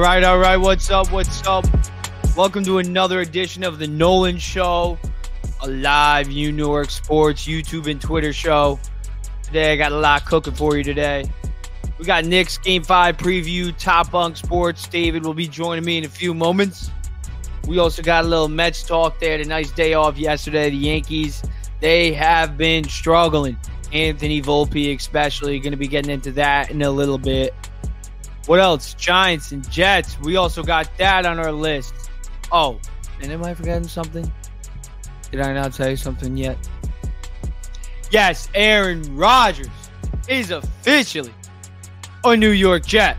All right, all right. What's up? What's up? Welcome to another edition of the Nolan Show, a live New York sports YouTube and Twitter show. Today, I got a lot cooking for you today. We got Knicks Game 5 preview, Top Bunk Sports. David will be joining me in a few moments. We also got a little Mets talk there. The nice day off yesterday. The Yankees, they have been struggling. Anthony Volpe, especially, going to be getting into that in a little bit. What else? Giants and Jets. We also got that on our list. Oh, and am I forgetting something? Did I not tell you something yet? Yes, Aaron Rodgers is officially a New York Jet.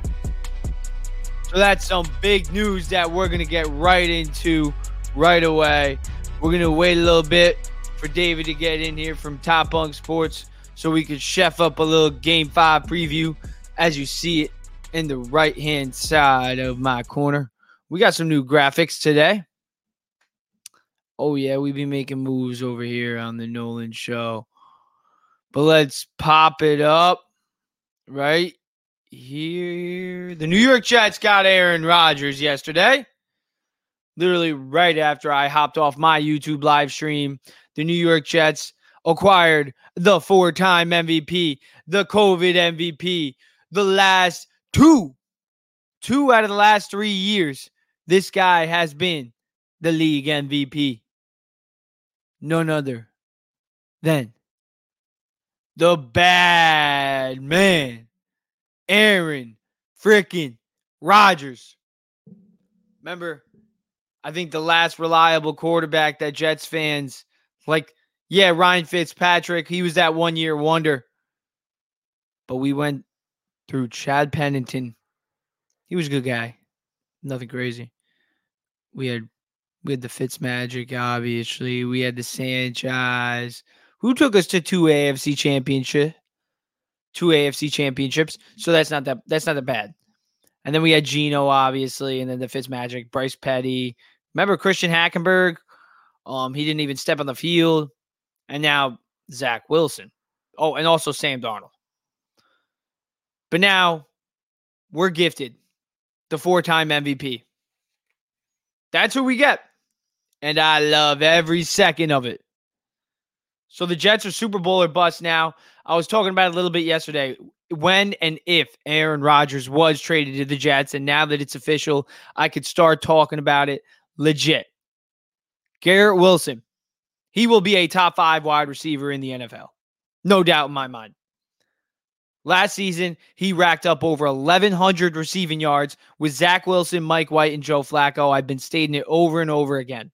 So that's some big news that we're going to get right into right away. We're going to wait a little bit for David to get in here from Top Bunk Sports so we can chef up a little Game 5 preview as you see it in the right hand side of my corner. We got some new graphics today. Oh, yeah, we be making moves over here on the Nolan show. But let's pop it up right here. The New York Jets got Aaron Rodgers yesterday. Literally right after I hopped off my YouTube live stream, the New York Jets acquired the four time MVP, the COVID MVP, the last two, two out of the last three years. This guy has been the league MVP. None other than the bad man, Aaron freaking Rodgers. Remember, I think the last reliable quarterback that Jets fans like, yeah, Ryan Fitzpatrick, he was that one year wonder. But we went through Chad Pennington. He was a good guy. Nothing crazy. We had we had the Fitz Magic, obviously. We had the Sanchez who took us to two AFC championship, two AFC championships. So that's not that that's not that bad. And then we had Geno, obviously, and then the Fitzmagic, Bryce Petty. Remember Christian Hackenberg? Um, he didn't even step on the field. And now Zach Wilson. Oh, and also Sam Darnold. But now we're gifted the four-time MVP. That's who we get. And I love every second of it. So the Jets are Super Bowl or bust now. I was talking about a little bit yesterday. When and if Aaron Rodgers was traded to the Jets, and now that it's official, I could start talking about it legit. Garrett Wilson, he will be a top five wide receiver in the NFL. No doubt in my mind. Last season, he racked up over 1,100 receiving yards with Zach Wilson, Mike White, and Joe Flacco. I've been stating it over and over again.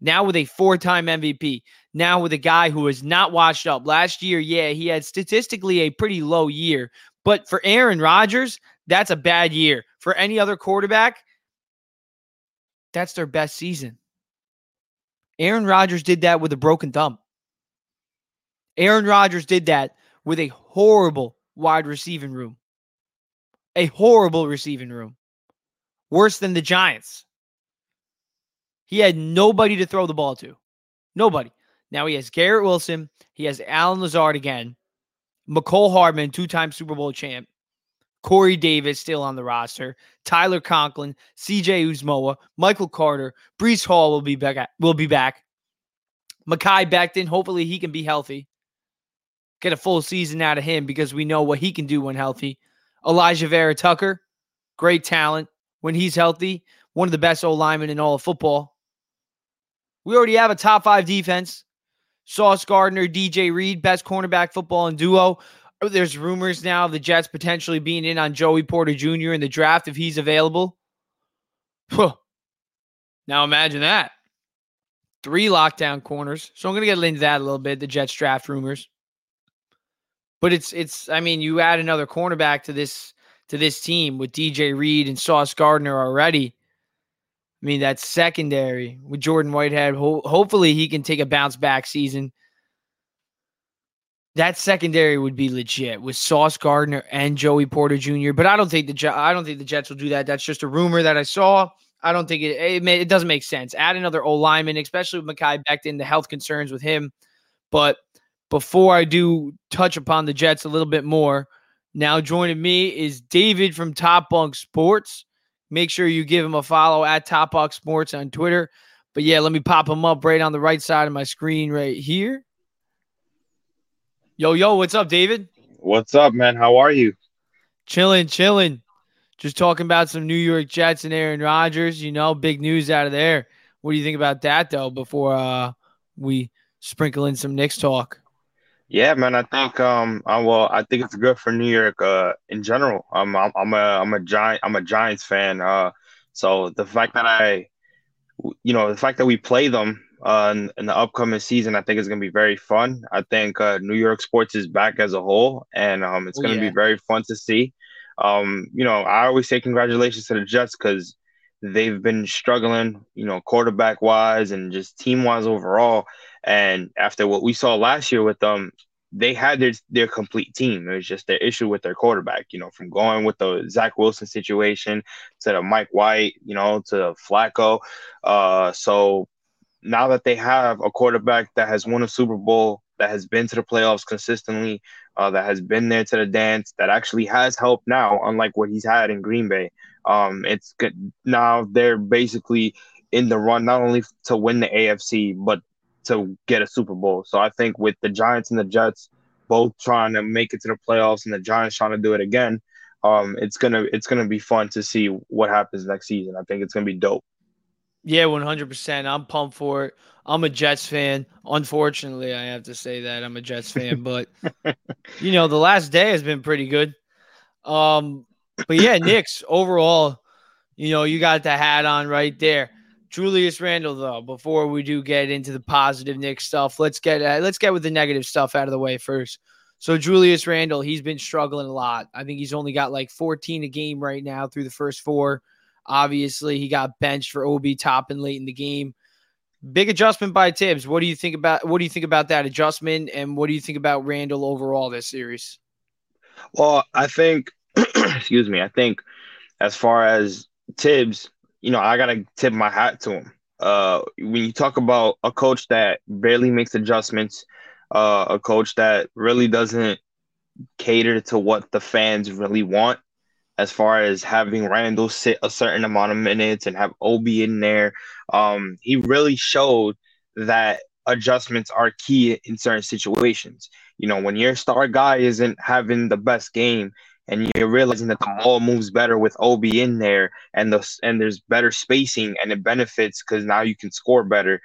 Now with a four time MVP. Now with a guy who is not washed up. Last year, yeah, he had statistically a pretty low year. But for Aaron Rodgers, that's a bad year. For any other quarterback, that's their best season. Aaron Rodgers did that with a broken thumb. Aaron Rodgers did that with a horrible wide receiving room. A horrible receiving room. Worse than the Giants. He had nobody to throw the ball to. Nobody. Now he has Garrett Wilson. He has Allen Lazard again. Mecole Hardman, two time Super Bowl champ. Corey Davis still on the roster. Tyler Conklin, CJ Uzomah, Michael Carter, Breece Hall will be back. Will be back. Mekhi Becton, hopefully he can be healthy. Get a full season out of him because we know what he can do when healthy. Alijah Vera-Tucker, great talent when he's healthy. One of the best O linemen in all of football. We already have a top five defense. Sauce Gardner, DJ Reed, best cornerback football and duo. There's rumors now of the Jets potentially being in on Joey Porter Jr. in the draft if he's available. Now imagine that. Three lockdown corners. So I'm gonna get into that a little bit, the Jets draft rumors. But it's it's I mean, you add another cornerback to this to this team with DJ Reed and Sauce Gardner already. I mean, that's secondary with Jordan Whitehead. Ho- hopefully, he can take a bounce back season. That secondary would be legit with Sauce Gardner and Joey Porter Jr. But I don't think the I don't think the Jets will do that. That's just a rumor that I saw. I don't think it it, may, it doesn't make sense. Add another O lineman, especially with Mekhi Becton, the health concerns with him. But before I do touch upon the Jets a little bit more, Now joining me is David from Top Bunk Sports. Make sure you give him a follow at Top Bunk Sports on Twitter. But yeah, let me pop him up right on the right side of my screen right here. Yo, yo, what's up, David? What's up, man? How are you? Chilling, chilling. Just talking about some New York Jets and Aaron Rodgers. You know, big news out of there. What do you think about that, though? Before uh, we sprinkle in some Knicks talk. Yeah, man. I think um, I, well, I think it's good for New York uh in general. Um, I'm, I'm a I'm a giant I'm a Giants fan. Uh, so the fact that I, you know, the fact that we play them uh in, in the upcoming season, I think is going to be very fun. I think uh, New York sports is back as a whole, and um, it's going to yeah. be very fun to see. Um, you know, I always say congratulations to the Jets because they've been struggling, you know, quarterback wise and just team wise overall. And after what we saw last year with them, they had their their complete team. It was just their issue with their quarterback, you know, from going with the Zach Wilson situation to the Mike White, you know, to Flacco. Uh, so now that they have a quarterback that has won a Super Bowl, that has been to the playoffs consistently, uh, that has been there to the dance, that actually has helped now, unlike what he's had in Green Bay. Um, it's good now they're basically in the run not only to win the AFC but to get a Super Bowl. So I think with the Giants and the Jets both trying to make it to the playoffs and the Giants trying to do it again, um, it's gonna it's gonna be fun to see what happens next season. I think it's gonna be dope. Yeah, one hundred percent. I'm pumped for it. I'm a Jets fan. Unfortunately, I have to say that I'm a Jets fan, but you know the last day has been pretty good. Um, but yeah, Knicks overall, you know, you got the hat on right there. Julius Randle, though, before we do get into the positive Knick stuff, let's get uh, let's get with the negative stuff out of the way first. So Julius Randle, he's been struggling a lot. I think he's only got like 14 a game right now through the first four. Obviously, he got benched for Obi Toppin late in the game. Big adjustment by Thibs. What do you think about what do you think about that adjustment, and what do you think about Randle overall this series? Well, I think excuse me, I think as far as Thibs, you know, I gotta tip my hat to him. Uh, when you talk about a coach that barely makes adjustments, uh, a coach that really doesn't cater to what the fans really want, as far as having Randle sit a certain amount of minutes and have Obi in there, um, he really showed that adjustments are key in certain situations. You know, when your star guy isn't having the best game and you're realizing that the ball moves better with Obi in there, and the and there's better spacing, and it benefits because now you can score better.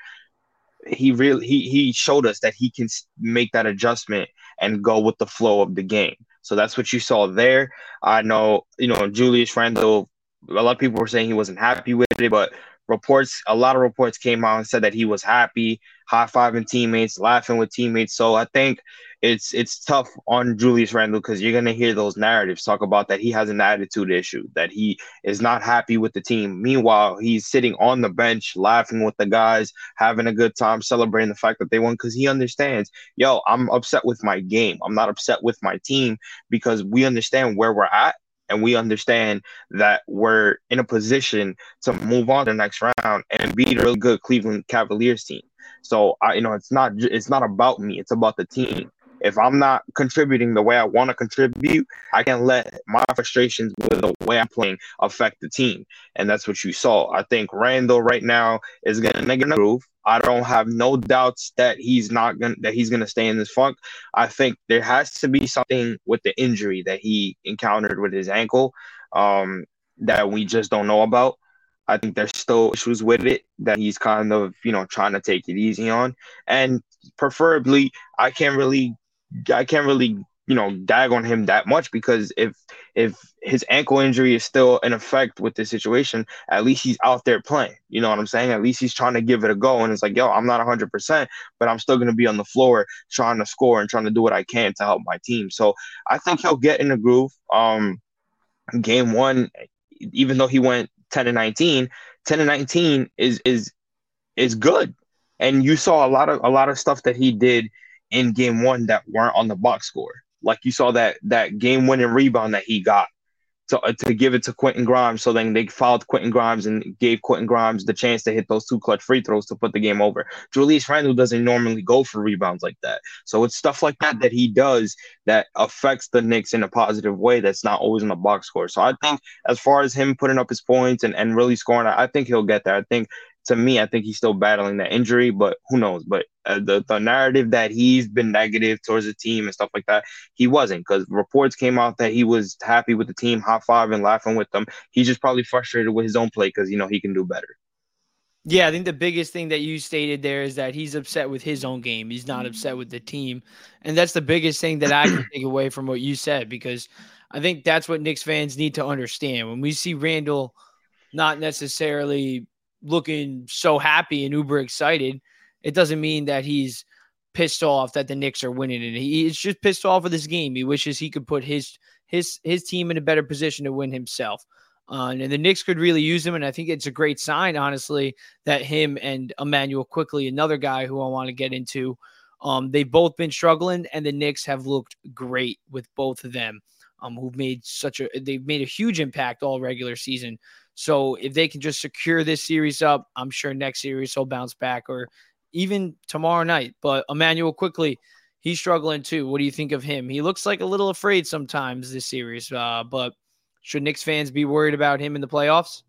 He really he he showed us that he can make that adjustment and go with the flow of the game. So that's what you saw there. I know you know Julius Randle. A lot of people were saying he wasn't happy with it, but reports a lot of reports came out and said that he was happy high fiving teammates laughing with teammates so i think it's it's tough on Julius Randle because you're gonna hear those narratives talk about that he has an attitude issue, that he is not happy with the team. Meanwhile, he's sitting on the bench, laughing with the guys, having a good time, celebrating the fact that they won because he understands, yo, I'm upset with my game. I'm not upset with my team because we understand where we're at and we understand that we're in a position to move on to the next round and beat a really good Cleveland Cavaliers team. So I, you know, it's not it's not about me; it's about the team if I'm not contributing the way I want to contribute, I can't let my frustrations with the way I'm playing affect the team. And that's what you saw. I think Randle right now is get a groove. I don't have no doubts that he's not gonna that he's gonna stay in this funk. I think there has to be something with the injury that he encountered with his ankle um, that we just don't know about. I think there's still issues with it that he's kind of, you know, trying to take it easy on. And preferably, I can't really I can't really you know dag on him that much because if if his ankle injury is still in effect with this situation, at least he's out there playing. You know what I'm saying? At least he's trying to give it a go. And it's like, yo, I'm not 100, percent but I'm still gonna be on the floor trying to score and trying to do what I can to help my team. So I think he'll get in the groove. Um, game one, even though he went 10 and 19, 10 and 19 is is is good. And you saw a lot of a lot of stuff that he did in game one that weren't on the box score. Like you saw that that game winning rebound that he got. to, uh, to give it to Quentin Grimes. So then they fouled Quentin Grimes and gave Quentin Grimes the chance to hit those two clutch free throws to put the game over. Julius Randle doesn't normally go for rebounds like that. So it's stuff like that that he does that affects the Knicks in a positive way that's not always in the box score. So I think as far as him putting up his points and, and really scoring, I think he'll get there. I think to me, I think he's still battling that injury, but who knows? But uh, the the narrative that he's been negative towards the team and stuff like that, he wasn't because reports came out that he was happy with the team, high five and laughing with them. He's just probably frustrated with his own play because you know he can do better. Yeah, I think the biggest thing that you stated there is that he's upset with his own game. He's not upset with the team, and that's the biggest thing that I can take away from what you said because I think that's what Knicks fans need to understand when we see Randle not necessarily looking so happy and uber excited, it doesn't mean that he's pissed off that the Knicks are winning and he's just pissed off with this game. He wishes he could put his his his team in a better position to win himself. Uh, and the Knicks could really use him, and I think it's a great sign, honestly, that him and Immanuel Quickley, another guy who I want to get into, um, they've both been struggling, and the Knicks have looked great with both of them, um, who've made such a they've made a huge impact all regular season. So if they can just secure this series up, I'm sure next series he'll bounce back or even tomorrow night. But Immanuel Quickley, he's struggling too. What do you think of him? He looks like a little afraid sometimes this series. Uh, but should Knicks fans be worried about him in the playoffs?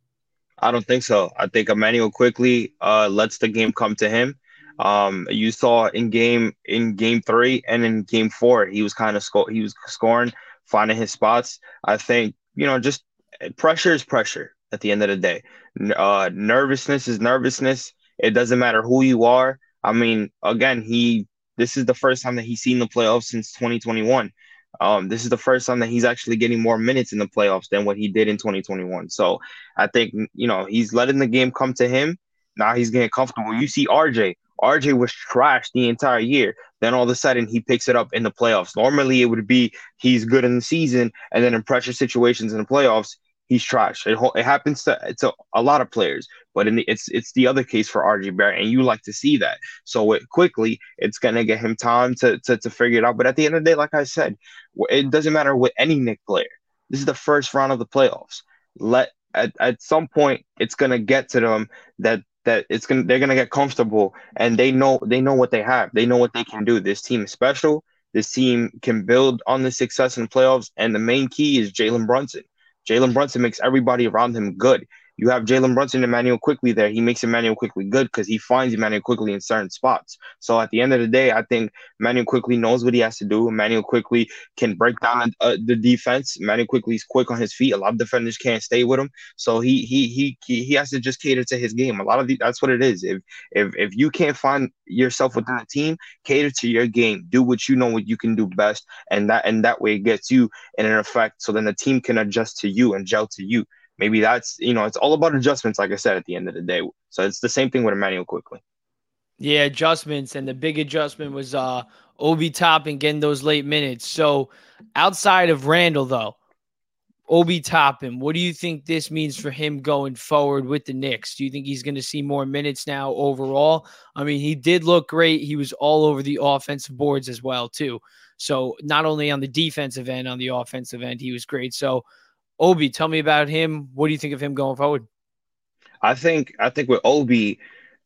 I don't think so. I think Immanuel Quickley uh, lets the game come to him. Um, you saw in game in game three and in game four, he was kind of sco- he was scoring, finding his spots. I think you know just pressure is pressure at the end of the day. Uh, nervousness is nervousness. It doesn't matter who you are. I mean, again, he this is the first time that he's seen the playoffs since 2021. Um, this is the first time that he's actually getting more minutes in the playoffs than what he did in 2021. So I think you know he's letting the game come to him. Now he's getting comfortable. You see RJ. RJ was trashed the entire year. Then all of a sudden he picks it up in the playoffs. Normally it would be he's good in the season, and then in pressure situations in the playoffs, he's trash. It, it happens to, a lot of players, but the, it's it's the other case for RJ Barrett, and you like to see that. So it, Quickley, it's gonna get him time to, to to figure it out. But at the end of the day, like I said, it doesn't matter with any Knick player. This is the first round of the playoffs. Let at, at some point, it's gonna get to them that that it's gonna they're gonna get comfortable, and they know they know what they have. They know what they can do. This team is special. This team can build on the success in playoffs, and the main key is Jalen Brunson. Jalen Brunson makes everybody around him good. You have Jalen Brunson and Immanuel Quickley there. He makes Immanuel Quickley good because he finds Immanuel Quickley in certain spots. So at the end of the day, I think Immanuel Quickley knows what he has to do. Immanuel Quickley can break down uh, the defense. Immanuel Quickley is quick on his feet. A lot of defenders can't stay with him. So he he he he has to just cater to his game. A lot of the, that's what it is. If if if you can't find yourself within the team, cater to your game. Do what you know what you can do best, and that and that way it gets you in an effect. So then the team can adjust to you and gel to you maybe that's you know it's all about adjustments like i said at the end of the day. So it's the same thing with Immanuel Quickley. Yeah adjustments and the big adjustment was uh Obi Toppin getting those late minutes. So outside of Randle though Obi Toppin what do you think this means for him going forward with the Knicks? do you think he's going to see more minutes now overall? I mean he did look great. He was all over the offensive boards as well too. So not only on the defensive end on the offensive end he was great. So Obi, tell me about him. What do you think of him going forward? I think I think with Obi,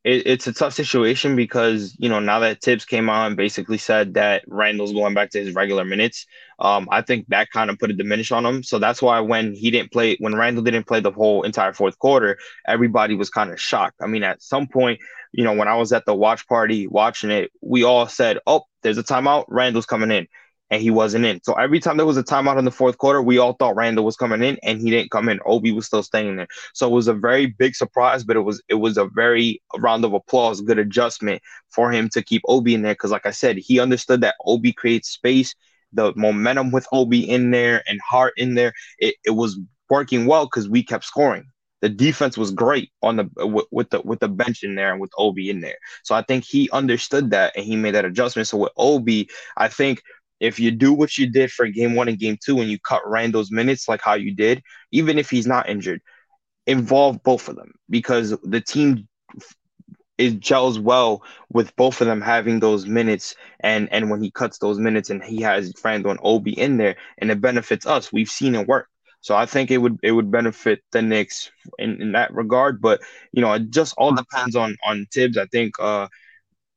it, it's a tough situation because you know now that Thibs came on and basically said that Randle's going back to his regular minutes. Um, I think that kind of put a diminish on him. So that's why when he didn't play, when Randle didn't play the whole entire fourth quarter, everybody was kind of shocked. I mean, at some point, you know, when I was at the watch party watching it, we all said, "Oh, there's a timeout. Randle's coming in." And he wasn't in. So every time there was a timeout in the fourth quarter, we all thought Randle was coming in, and he didn't come in. Obi was still staying there. So it was a very big surprise, but it was it was a very round of applause, good adjustment for him to keep Obi in there. Because like I said, he understood that Obi creates space. The momentum with Obi in there and Hart in there, it, it was working well because we kept scoring. The defense was great on the with, with the with the bench in there and with Obi in there. So I think he understood that and he made that adjustment. So with Obi, I think if you do what you did for game one and game two and you cut Randle's minutes like how you did, even if he's not injured, involve both of them because the team it gels well with both of them having those minutes and and when he cuts those minutes and he has Randle and Obi in there and it benefits us. We've seen it work. So I think it would it would benefit the Knicks in, in that regard. But you know, it just all depends on on Thibs. I think uh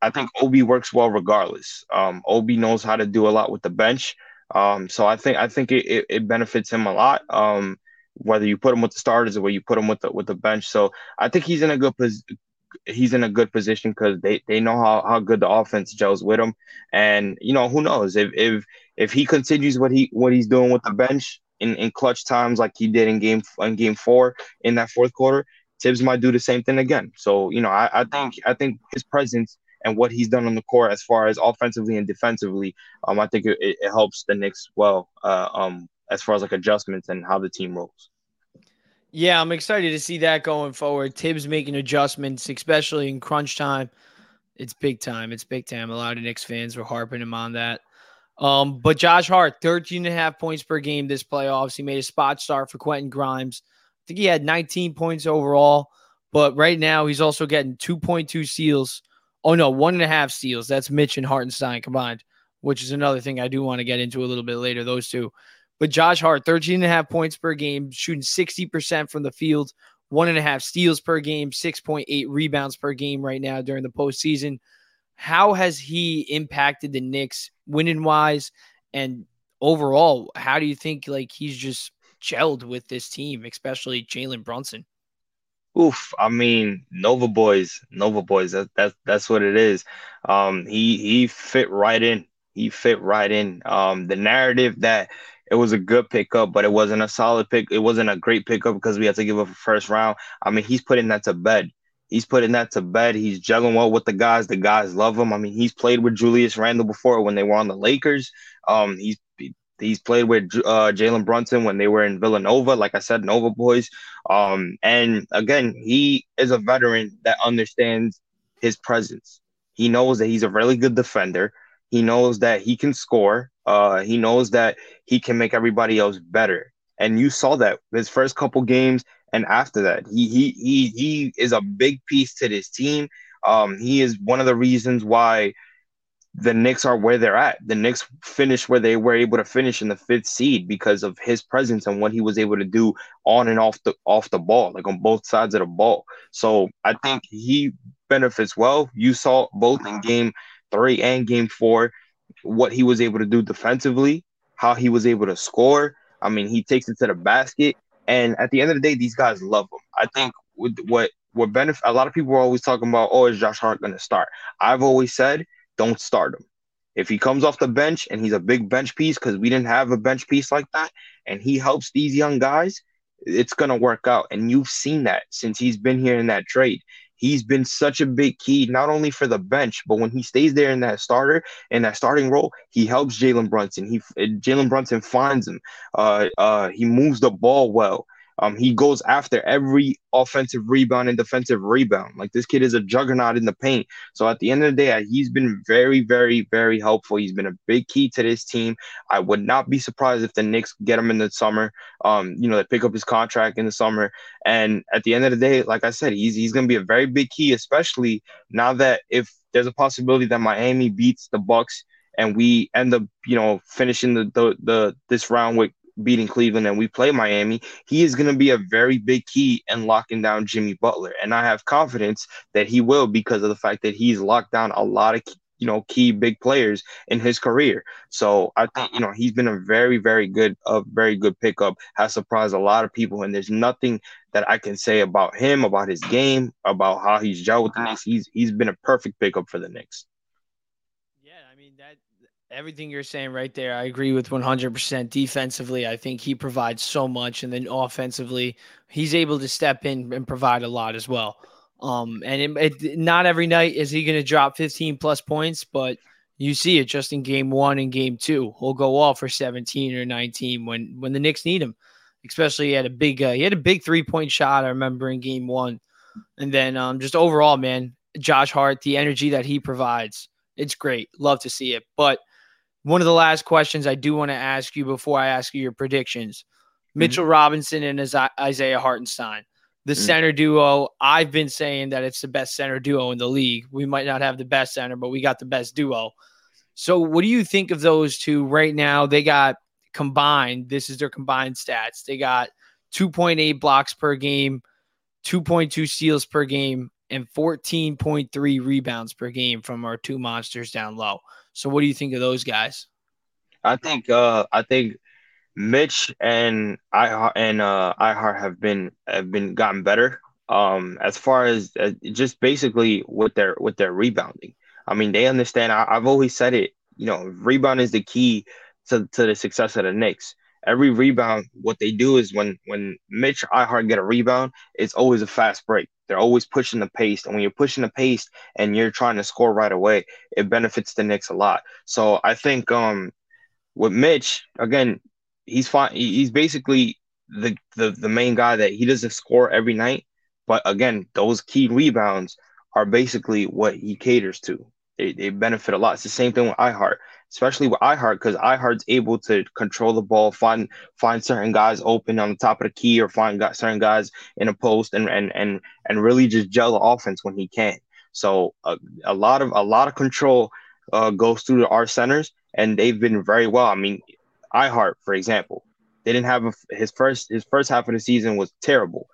I think Obi works well regardless. Um, Obi knows how to do a lot with the bench. Um, so I think I think it, it, it benefits him a lot. Um, whether you put him with the starters or whether you put him with the with the bench. So I think he's in a good pos- he's in a good position because they, they know how, how good the offense gels with him. And you know, who knows if if if he continues what he what he's doing with the bench in, in clutch times like he did in game in game four in that fourth quarter, Thibs might do the same thing again. So, you know, I, I think I think his presence and what he's done on the court as far as offensively and defensively, um, I think it, it helps the Knicks well, uh, um, as far as like adjustments and how the team rolls. Yeah, I'm excited to see that going forward. Thibs making adjustments, especially in crunch time. It's big time. It's big time. A lot of Knicks fans were harping him on that. Um, but Josh Hart, 13 and a half points per game this playoffs. He made a spot start for Quentin Grimes. I think he had 19 points overall, but right now he's also getting 2.2 steals. Oh no, one and a half steals. That's Mitch and Hartenstein combined, which is another thing I do want to get into a little bit later, those two. But Josh Hart, 13 and a half points per game, shooting 60% from the field, one and a half steals per game, 6.8 rebounds per game right now during the postseason. How has he impacted the Knicks winning wise? And overall, how do you think like he's just gelled with this team, especially Jalen Brunson? Oof, I mean Nova Boys, Nova Boys. That, that that's what it is. Um, he he fit right in. He fit right in. Um, the narrative that it was a good pickup, but it wasn't a solid pick. It wasn't a great pickup because we had to give up a first round. I mean, he's putting that to bed. He's putting that to bed. He's juggling well with the guys. The guys love him. I mean, he's played with Julius Randle before when they were on the Lakers. Um, he's he's played with uh, Jalen Brunson when they were in Villanova. Like I said, Nova boys. Um, and again, he is a veteran that understands his presence. He knows that he's a really good defender. He knows that he can score. Uh, he knows that he can make everybody else better. And you saw that his first couple games and after that. He he he he is a big piece to this team. Um, he is one of the reasons why the Knicks are where they're at. The Knicks finished where they were able to finish in the fifth seed because of his presence and what he was able to do on and off the off the ball, like on both sides of the ball. So I think he benefits well. You saw both in game three and game four what he was able to do defensively, how he was able to score. I mean, he takes it to the basket. And at the end of the day, these guys love him. I think with what what benefit a lot of people are always talking about, oh, is Josh Hart gonna start? I've always said, don't start him. If he comes off the bench and he's a big bench piece, because we didn't have a bench piece like that, and he helps these young guys, it's gonna work out. And you've seen that since he's been here in that trade he's been such a big key, not only for the bench, but when he stays there in that starter in that starting role, he helps Jalen Brunson. He Jalen Brunson finds him. Uh, uh, he moves the ball well. Um, he goes after every offensive rebound and defensive rebound. Like this kid is a juggernaut in the paint. So at the end of the day, he's been very, very, very helpful. He's been a big key to this team. I would not be surprised if the Knicks get him in the summer. Um, you know, they pick up his contract in the summer. And at the end of the day, like I said, he's he's going to be a very big key, especially now that if there's a possibility that Miami beats the Bucks and we end up, you know, finishing the the, the this round with beating Cleveland and we play Miami, he is going to be a very big key in locking down Jimmy Butler. And I have confidence that he will because of the fact that he's locked down a lot of you know key big players in his career. So I think you know he's been a very very good a very good pickup. Has surprised a lot of people, and there's nothing that I can say about him, about his game, about how he's gelled with the Knicks. He's he's been a perfect pickup for the Knicks everything you're saying right there, I agree with 100%. Defensively, I think he provides so much, and then offensively, he's able to step in and provide a lot as well. Um, and it, it, not every night is he going to drop 15 plus points, but you see it just in game one and game two. He'll go off for 17 or 19 when when the Knicks need him. Especially he had a big uh, he had a big three point shot. I remember in game one, and then um, just overall, man, Josh Hart, the energy that he provides, it's great. Love to see it, but one of the last questions I do want to ask you before I ask you your predictions mm-hmm. Mitchell Robinson and Isaiah Hartenstein, the mm-hmm. center duo. I've been saying that it's the best center duo in the league. We might not have the best center, but we got the best duo. So, what do you think of those two right now? They got combined, this is their combined stats. They got 2.8 blocks per game, 2.2 steals per game, and 14.3 rebounds per game from our two monsters down low. So what do you think of those guys? I think uh I think Mitch and I and uh IHart have been have been gotten better. Um, as far as uh, just basically with their with their rebounding. I mean, they understand. I, I've always said it. You know, rebound is the key to, to the success of the Knicks. Every rebound, what they do is when when Mitch IHart get a rebound, it's always a fast break. They're always pushing the pace, and when you're pushing the pace and you're trying to score right away, it benefits the Knicks a lot. So I think um with Mitch again, he's fine. He's basically the, the the main guy that he doesn't score every night, but again, those key rebounds are basically what he caters to. They, they benefit a lot. It's the same thing with IHart especially with IHart, because IHart's able to control the ball, find find certain guys open on the top of the key, or find got certain guys in a post, and and and and really just gel the offense when he can. So uh, a lot of a lot of control uh, goes through our centers, and they've been very well. I mean, IHart, for example, they didn't have a, his first his first half of the season was terrible.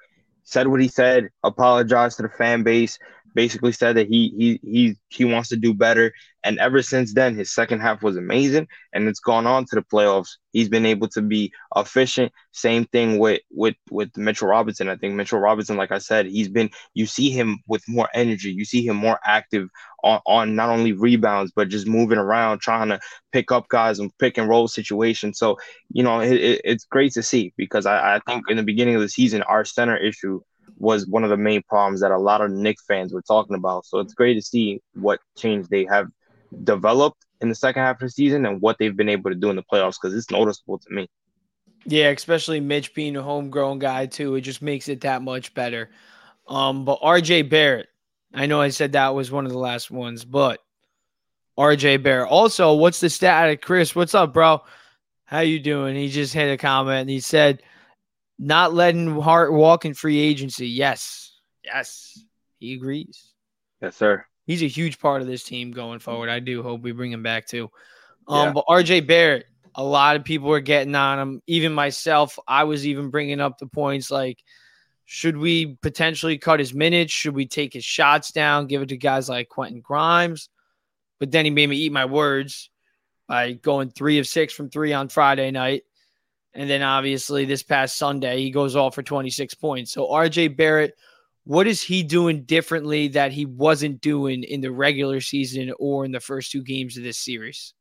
Said what he said, apologized to the fan base, basically said that he he he he wants to do better. And ever since then, his second half was amazing, and it's gone on to the playoffs. He's been able to be efficient. Same thing with with with Mitchell Robinson. I think Mitchell Robinson, like I said, he's been. You see him with more energy. You see him more active on, on not only rebounds but just moving around, trying to pick up guys and pick and roll situations. So you know, it, it, it's great to see because I, I think in the beginning of the season, our center issue was one of the main problems that a lot of Knicks fans were talking about. So it's great to see what change they have developed in the second half of the season and what they've been able to do in the playoffs because it's noticeable to me. Yeah, especially Mitch being a homegrown guy too, it just makes it that much better. Um, but RJ Barrett, I know I said that was one of the last ones, but RJ Barrett. Also, what's the stat? Chris, what's up, bro? How you doing? He just hit a comment and he said not letting Hart walk in free agency. Yes. Yes. He agrees. Yes, sir. He's a huge part of this team going forward. I do hope we bring him back too. Um, yeah. but RJ Barrett, a lot of people were getting on him. Even myself, I was even bringing up the points like, should we potentially cut his minutes? Should we take his shots down, give it to guys like Quentin Grimes? But then he made me eat my words by going three of six from three on Friday night. And then obviously this past Sunday, he goes off for 26 points. So RJ Barrett, what is he doing differently that he wasn't doing in the regular season or in the first two games of this series?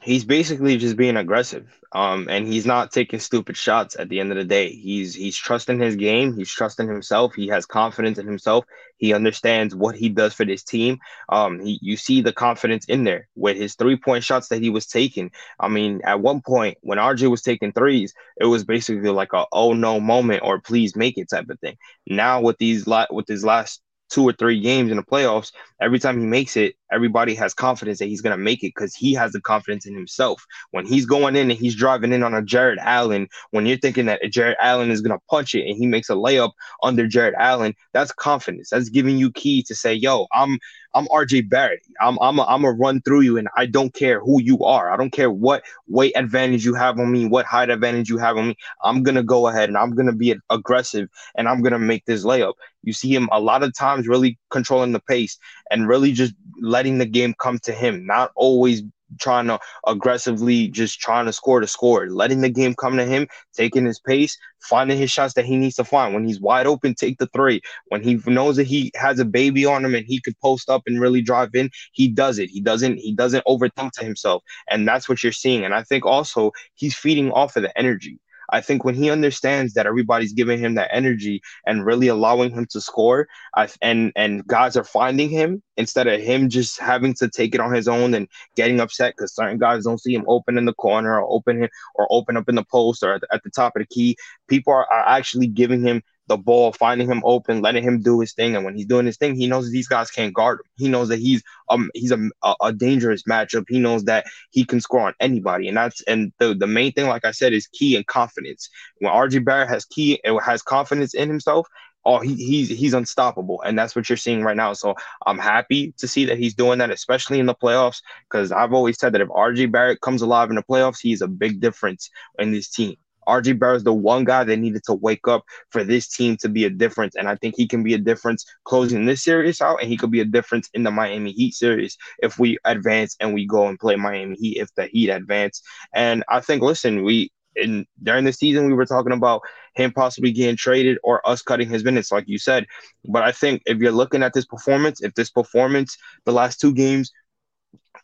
He's basically just being aggressive. Um, and he's not taking stupid shots at the end of the day. He's he's trusting his game. He's trusting himself. He has confidence in himself. He understands what he does for this team. Um, he, you see the confidence in there with his three point shots that he was taking. I mean, at one point when RJ was taking threes, it was basically like a oh no moment or please make it type of thing. Now with these la- with his last two or three games in the playoffs, every time he makes it, everybody has confidence that he's going to make it because he has the confidence in himself. When he's going in and he's driving in on a Jarrett Allen, when you're thinking that Jarrett Allen is going to punch it and he makes a layup under Jarrett Allen, that's confidence. That's giving you key to say, yo, I'm I'm RJ Barrett. I'm I'm a, I'm a run through you, and I don't care who you are. I don't care what weight advantage you have on me, what height advantage you have on me. I'm gonna go ahead and I'm gonna be aggressive, and I'm gonna make this layup. You see him a lot of times really controlling the pace and really just letting the game come to him, not always trying to aggressively just trying to score to score, letting the game come to him, taking his pace, finding his shots that he needs to find. When he's wide open, take the three. When he knows that he has a baby on him and he could post up and really drive in, he does it. He doesn't he doesn't overthink to himself. And that's what you're seeing. And I think also he's feeding off of the energy. I think when he understands that everybody's giving him that energy and really allowing him to score, I, and and guys are finding him instead of him just having to take it on his own and getting upset because certain guys don't see him open in the corner or open him or open up in the post or at the, at the top of the key. People are, are actually giving him the ball, finding him open, letting him do his thing. And when he's doing his thing, he knows these guys can't guard him. He knows that he's um he's a, a dangerous matchup. He knows that he can score on anybody. And that's and the, the main thing, like I said, is key and confidence. When RJ Barrett has key and has confidence in himself, oh, he, he's he's unstoppable, and that's what you're seeing right now. So I'm happy to see that he's doing that, especially in the playoffs, because I've always said that if RJ Barrett comes alive in the playoffs, he's a big difference in this team. RJ is the one guy that needed to wake up for this team to be a difference. And I think he can be a difference closing this series out, and he could be a difference in the Miami Heat series if we advance and we go and play Miami Heat if the Heat advance. And I think, listen, we in during the season we were talking about him possibly getting traded or us cutting his minutes, like you said. But I think if you're looking at this performance, if this performance the last two games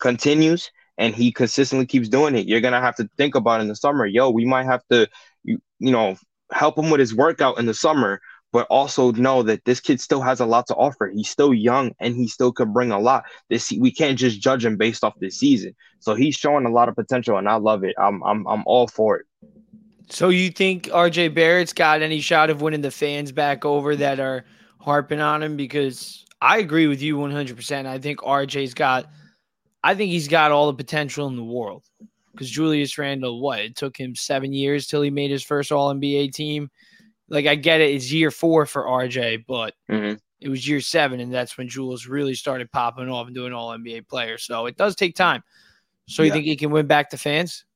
continues and he consistently keeps doing it, you're gonna have to think about in the summer, yo, we might have to, you, you know, help him with his workout in the summer, but also know that this kid still has a lot to offer. He's still young and he still could bring a lot. This we can't just judge him based off this season. So he's showing a lot of potential, and I love it. I'm I'm I'm all for it. So you think RJ Barrett's got any shot of winning the fans back over that are harping on him? Because I agree with you 100%. I think RJ's got – I think he's got all the potential in the world because Julius Randle, what it took him seven years till he made his first All NBA team. Like I get it, it's year four for RJ, but mm-hmm. it was year seven, and that's when Julius really started popping off and doing All NBA player. So it does take time. So you think he can win back the fans?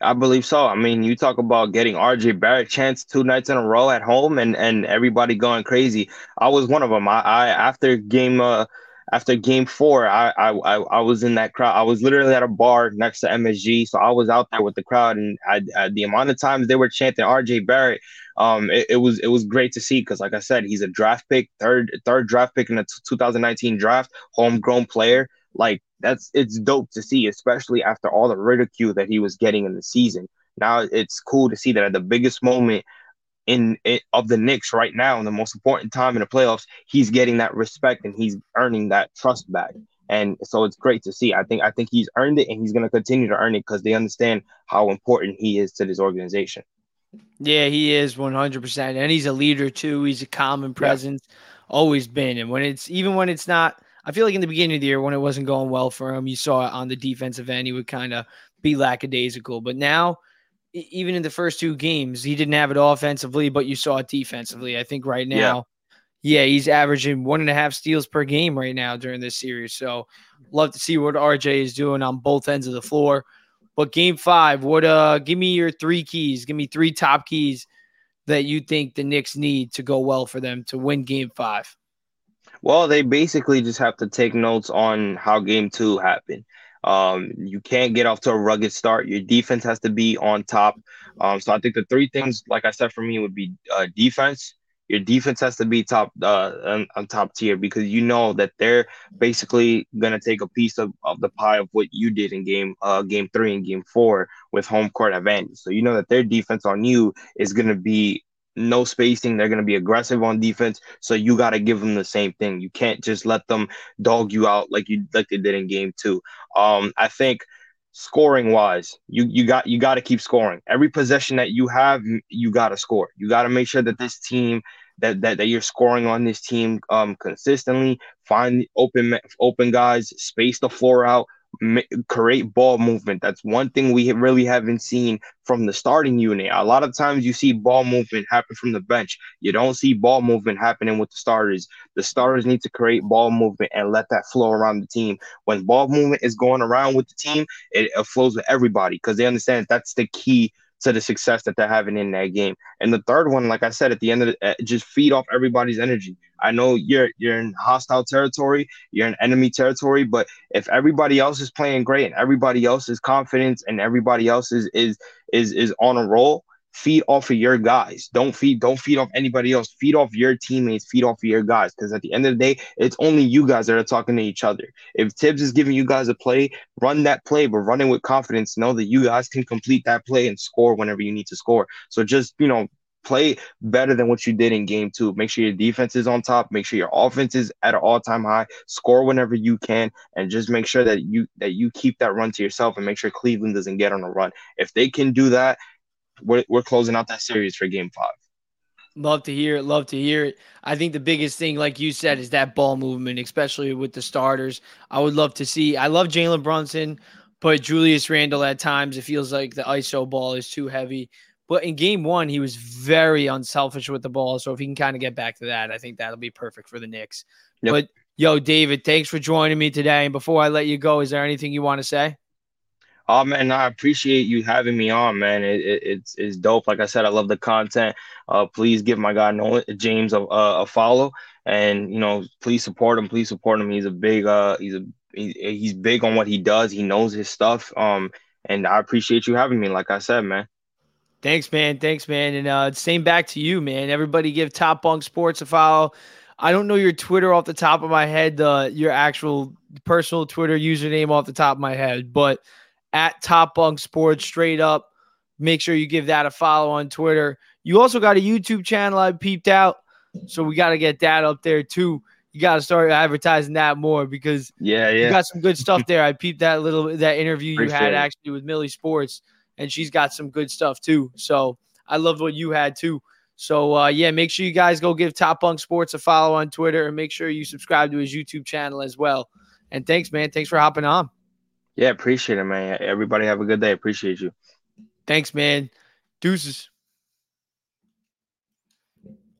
I believe so. I mean, you talk about getting RJ Barrett chance two nights in a row at home and and everybody going crazy. I was one of them. I, I after game uh after game four, I, I I was in that crowd. I was literally at a bar next to MSG, so I was out there with the crowd, and I, I, the amount of times they were chanting RJ Barrett, um, it, it was it was great to see because, like I said, he's a draft pick, third third draft pick in the 2019 draft, homegrown player. Like that's it's dope to see, especially after all the ridicule that he was getting in the season. Now it's cool to see that at the biggest moment in, in, of the Knicks right now in the most important time in the playoffs, he's getting that respect and he's earning that trust back. And so it's great to see. I think I think he's earned it and he's going to continue to earn it because they understand how important he is to this organization. Yeah, he is 100%. And he's a leader too. He's a common presence, yeah. always been. And when it's even when it's not, I feel like in the beginning of the year when it wasn't going well for him, you saw it on the defensive end, he would kind of be lackadaisical. But now even in the first two games, he didn't have it offensively, but you saw it defensively. I think right now, yeah, yeah he's averaging one and a half steals per game right now during this series. So love to see what RJ is doing on both ends of the floor. But game five, what uh give me your three keys. Give me three top keys that you think the Knicks need to go well for them to win game five. Well, they basically just have to take notes on how game two happened. Um, you can't get off to a rugged start. Your defense has to be on top. Um, so I think the three things, like I said, for me would be uh, defense. Your defense has to be top uh, on, on, top tier because you know that they're basically gonna take a piece of, of the pie of what you did in game uh, game three and game four with home court advantage. So you know that their defense on you is gonna be no spacing. They're going to be aggressive on defense. So you got to give them the same thing. You can't just let them dog you out like you like they did in game two. Um, I think scoring wise, you you got you got to keep scoring. Every possession that you have, you got to score. You got to make sure that this team that, that that you're scoring on this team um consistently. Find open open guys, space the floor out, create ball movement. That's one thing we really haven't seen from the starting unit. A lot of times you see ball movement happen from the bench. You don't see ball movement happening with the starters. The starters need to create ball movement and let that flow around the team. When ball movement is going around with the team, it, it flows with everybody because they understand that's the key to the success that they're having in that game. And the third one, like I said, at the end of it, uh, just feed off everybody's energy. I know you're you're in hostile territory, you're in enemy territory, but if everybody else is playing great and everybody else is confident and everybody else is is is is on a roll, feed off of your guys. Don't feed don't feed off anybody else. Feed off your teammates, feed off of your guys. Because at the end of the day, it's only you guys that are talking to each other. If Thibs is giving you guys a play, run that play, but running with confidence. Know that you guys can complete that play and score whenever you need to score. So just you know, play better than what you did in game two. Make sure your defense is on top. Make sure your offense is at an all-time high. Score whenever you can, and just make sure that you that you keep that run to yourself and make sure Cleveland doesn't get on a run. If they can do that, we're, we're closing out that series for game five. Love to hear it. Love to hear it. I think the biggest thing, like you said, is that ball movement, especially with the starters. I would love to see. I love Jalen Brunson, but Julius Randle at times it feels like the ISO ball is too heavy. But in game one, he was very unselfish with the ball. So if he can kind of get back to that, I think that'll be perfect for the Knicks. Yep. But yo, David, thanks for joining me today. And before I let you go, is there anything you want to say? Oh man, I appreciate you having me on, man. It, it, it's it's dope. Like I said, I love the content. Uh, please give my guy Nolan James a, a follow, and you know, please support him. Please support him. He's a big uh, he's a he's big on what he does. He knows his stuff. Um, and I appreciate you having me. Like I said, man. Thanks, man. Thanks, man. And uh, same back to you, man. Everybody give Top Bunk Sports a follow. I don't know your Twitter off the top of my head, uh, your actual personal Twitter username off the top of my head, but at Top Bunk Sports, straight up. Make sure you give that a follow on Twitter. You also got a YouTube channel I peeped out, so we got to get that up there too. You got to start advertising that more because yeah, yeah, you got some good stuff there. I peeped that little that interview you Appreciate had it. actually with Millie Sports, and she's got some good stuff too. So I loved what you had too. So uh, yeah, make sure you guys go give Top Bunk Sports a follow on Twitter and make sure you subscribe to his YouTube channel as well. And thanks, man. Thanks for hopping on. Yeah, appreciate it, man. Everybody have a good day. Appreciate you. Thanks, man. Deuces.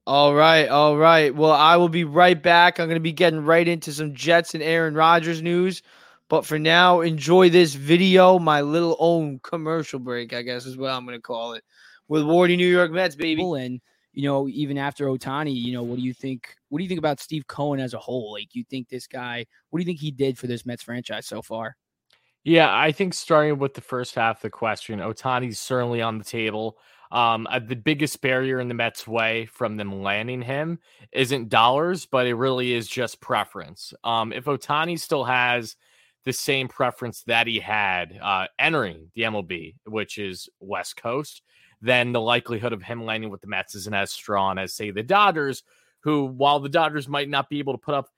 All right, all right. Well, I will be right back. I'm going to be getting right into some Jets and Aaron Rodgers news. But for now, enjoy this video, my little own commercial break, I guess is what I'm going to call it, with Wardy New York Mets, baby. And, you know, even after Ohtani, you know, what do you think? What do you think about Steve Cohen as a whole? Like, you think this guy, what do you think he did for this Mets franchise so far? Yeah, I think starting with the first half of the question, Ohtani's certainly on the table. Um, uh, the biggest barrier in the Mets' way from them landing him isn't dollars, but it really is just preference. Um, if Ohtani still has the same preference that he had uh, entering the MLB, which is West Coast, then the likelihood of him landing with the Mets isn't as strong as, say, the Dodgers, who, while the Dodgers might not be able to put up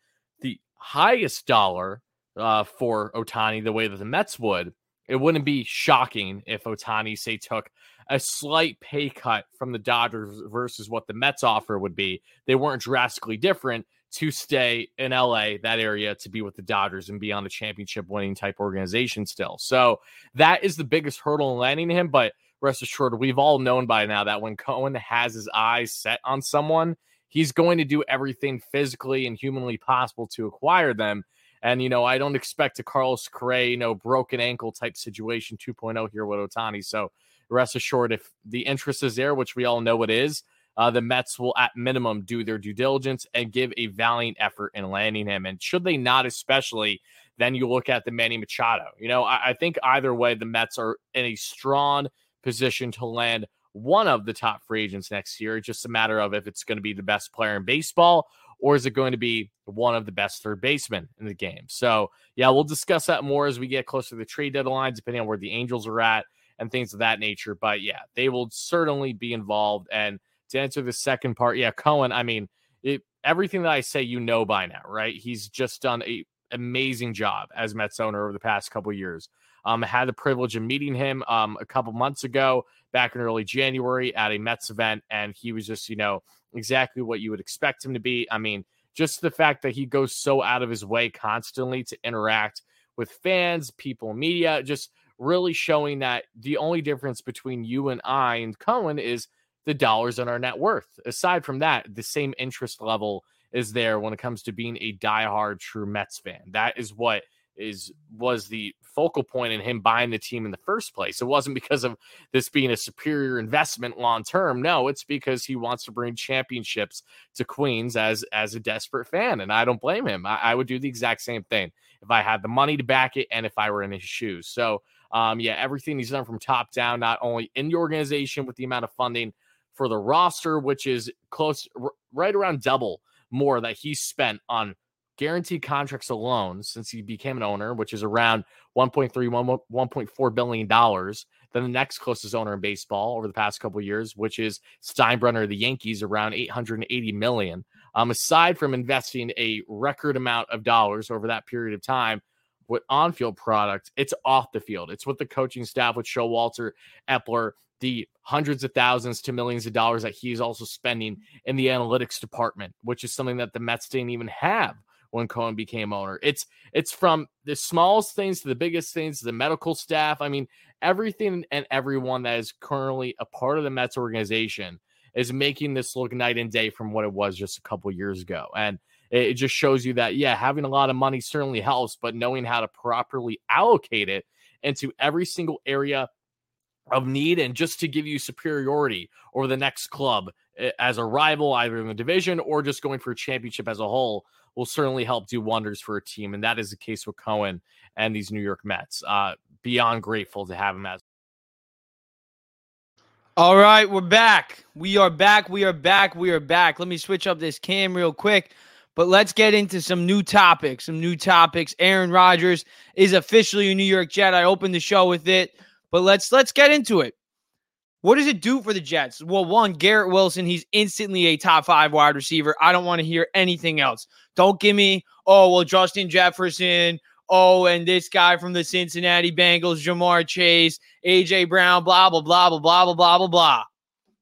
the highest dollar uh, for Ohtani the way that the Mets would, it wouldn't be shocking if Ohtani, say, took a slight pay cut from the Dodgers versus what the Mets offer would be. They weren't drastically different to stay in LA, that area, to be with the Dodgers and be on a championship winning type organization still. So that is the biggest hurdle in landing him. But rest assured, we've all known by now that when Cohen has his eyes set on someone, he's going to do everything physically and humanly possible to acquire them. And, you know, I don't expect a Carlos Correa, you know, broken ankle type situation 2.0 here with Ohtani. So rest assured, if the interest is there, which we all know it is, uh, the Mets will at minimum do their due diligence and give a valiant effort in landing him. And should they not, especially, then you look at the Manny Machado. You know, I, I think either way, the Mets are in a strong position to land one of the top free agents next year. It's just a matter of if it's going to be the best player in baseball or is it going to be one of the best third basemen in the game? So, yeah, we'll discuss that more as we get closer to the trade deadline, depending on where the Angels are at and things of that nature. But yeah, they will certainly be involved. And to answer the second part, yeah, Cohen, I mean, it, everything that I say, you know by now, right? He's just done a amazing job as Mets owner over the past couple years. Um, had the privilege of meeting him um, a couple months ago, back in early January at a Mets event, and he was just, you know, exactly what you would expect him to be. I mean, just the fact that he goes so out of his way constantly to interact with fans, people, media, just really showing that the only difference between you and I and Cohen is the dollars on our net worth. Aside from that, the same interest level is there when it comes to being a diehard true Mets fan. That is what is was the focal point in him buying the team in the first place. It wasn't because of this being a superior investment long term. No, it's because he wants to bring championships to Queens as as a desperate fan, and I don't blame him. I, I would do the exact same thing if I had the money to back it and if I were in his shoes. So, um, yeah, everything he's done from top down, not only in the organization with the amount of funding for the roster, which is close, r- right around double more that he spent on guaranteed contracts alone since he became an owner, which is around 1.3, 1.4 billion dollars. Then the next closest owner in baseball over the past couple years, which is Steinbrenner, of the Yankees, around 880 million. Um, aside from investing a record amount of dollars over that period of time with on-field product, it's off the field. It's with the coaching staff with Showalter, Eppler, the hundreds of thousands to millions of dollars that he's also spending in the analytics department, which is something that the Mets didn't even have when Cohen became owner. It's it's from the smallest things to the biggest things, the medical staff. I mean, everything and everyone that is currently a part of the Mets organization is making this look night and day from what it was just a couple years ago. And it just shows you that, yeah, having a lot of money certainly helps, but knowing how to properly allocate it into every single area of need and just to give you superiority over the next club as a rival, either in the division or just going for a championship as a whole, will certainly help do wonders for a team. And that is the case with Cohen and these New York Mets. Uh, beyond grateful to have him as. All right, we're back. We are back. We are back. We are back. Let me switch up this cam real quick. But let's get into some new topics. Some new topics. Aaron Rodgers is officially a New York Jet. I opened the show with it, but let's let's get into it. What does it do for the Jets? Well, one, Garrett Wilson, he's instantly a top five wide receiver. I don't want to hear anything else. Don't give me, oh, well, Justin Jefferson, oh, and this guy from the Cincinnati Bengals, Ja'Marr Chase, AJ Brown, blah, blah, blah, blah, blah, blah, blah, blah, blah.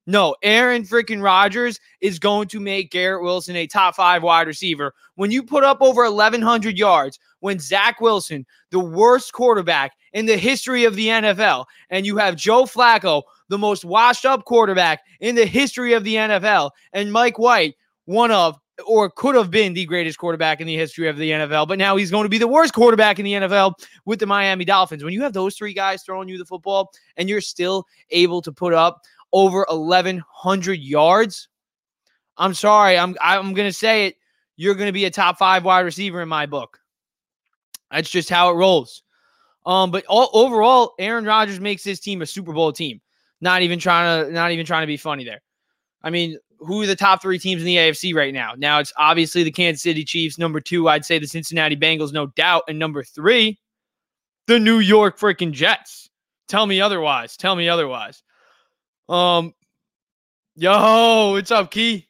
No, Aaron freaking Rodgers is going to make Garrett Wilson a top five wide receiver. When you put up over 1,100 yards, when Zach Wilson, the worst quarterback in the history of the NFL, and you have Joe Flacco, the most washed up quarterback in the history of the NFL, and Mike White, one of or could have been the greatest quarterback in the history of the NFL, but now he's going to be the worst quarterback in the NFL with the Miami Dolphins. When you have those three guys throwing you the football and you're still able to put up over 1100 yards. I'm sorry, I'm I'm going to say it. You're going to be a top 5 wide receiver in my book. That's just how it rolls. Um but all, overall Aaron Rodgers makes this team a Super Bowl team. Not even trying to not even trying to be funny there. I mean, who are the top 3 teams in the AFC right now? Now it's obviously the Kansas City Chiefs, number 2 I'd say the Cincinnati Bengals no doubt and number 3 the New York freaking Jets. Tell me otherwise. Tell me otherwise. Um, yo, what's up, Key?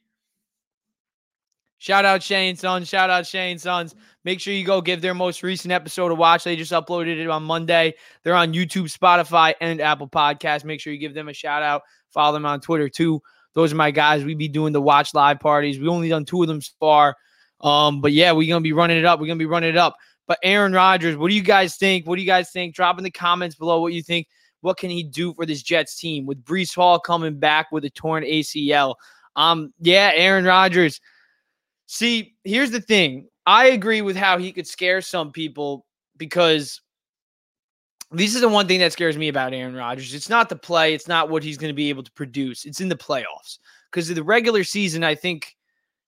Shout out Shane Sons. Shout out Shane Sons. Make sure you go give their most recent episode a watch. They just uploaded it on Monday. They're on YouTube, Spotify, and Apple Podcasts. Make sure you give them a shout out. Follow them on Twitter too. Those are my guys. We be doing the watch live parties. We only done two of them so far. Um, but yeah, we're gonna be running it up. We're gonna be running it up. But Aaron Rodgers, what do you guys think? What do you guys think? Drop in the comments below what you think. What can he do for this Jets team with Breece Hall coming back with a torn ACL? Um, yeah, Aaron Rodgers. See, here's the thing. I agree with how he could scare some people because this is the one thing that scares me about Aaron Rodgers. It's not the play, it's not what he's going to be able to produce. It's in the playoffs. Because the regular season, I think,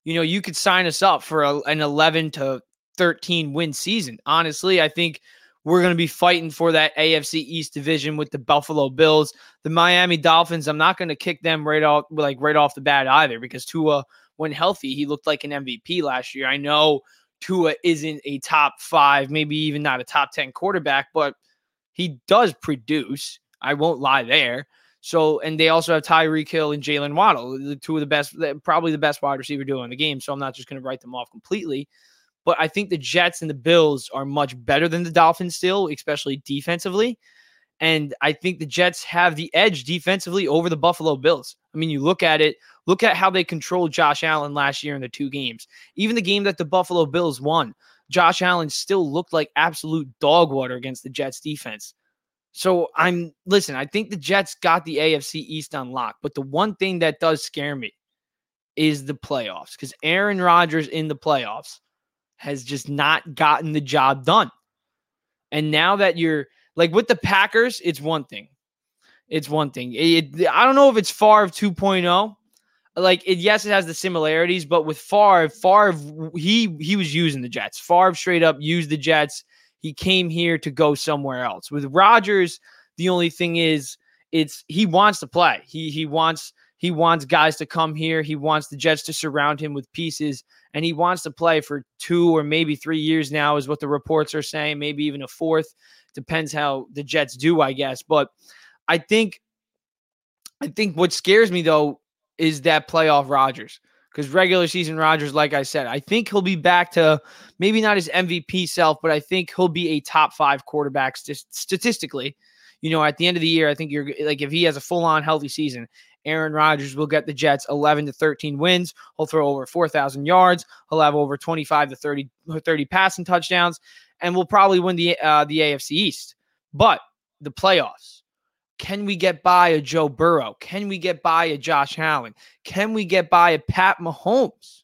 you know, you could sign us up for a, an 11 to 13 win season. Honestly, I think we're going to be fighting for that AFC East division with the Buffalo Bills, the Miami Dolphins. I'm not going to kick them right off like right off the bat either because Tua, when healthy, he looked like an MVP last year. I know Tua isn't a top five, maybe even not a top 10 quarterback, but he does produce. I won't lie there. So, and they also have Tyreek Hill and Jaylen Waddle, the two of the best, probably the best wide receiver duo in the game. So I'm not just going to write them off completely. But I think the Jets and the Bills are much better than the Dolphins still, especially defensively. And I think the Jets have the edge defensively over the Buffalo Bills. I mean, you look at it, look at how they controlled Josh Allen last year in the two games. Even the game that the Buffalo Bills won, Josh Allen still looked like absolute dog water against the Jets defense. So I'm listen, I think the Jets got the AFC East on lock, but the one thing that does scare me is the playoffs because Aaron Rodgers in the playoffs has just not gotten the job done. And now that you're like with the Packers, it's one thing. It's one thing. It, I don't know if it's Favre 2.0. Like it, yes, it has the similarities, but with Favre, Favre he he was using the Jets. Favre straight up used the Jets. He came here to go somewhere else. With Rodgers, the only thing is it's he wants to play. He he wants he wants guys to come here. He wants the Jets to surround him with pieces, and he wants to play for two or maybe three years now, is what the reports are saying. Maybe even a fourth. Depends how the Jets do, I guess. But I think, I think what scares me though is that playoff Rodgers. Because regular season Rodgers, like I said, I think he'll be back to maybe not his MVP self, but I think he'll be a top five quarterback st- statistically. You know, at the end of the year, I think you're like if he has a full on healthy season, Aaron Rodgers will get the Jets 11 to 13 wins. He'll throw over 4,000 yards. He'll have over 25 to 30, 30 passing touchdowns, and we'll probably win the uh, the AFC East. But the playoffs, can we get by a Joe Burrow? Can we get by a Josh Allen? Can we get by a Pat Mahomes?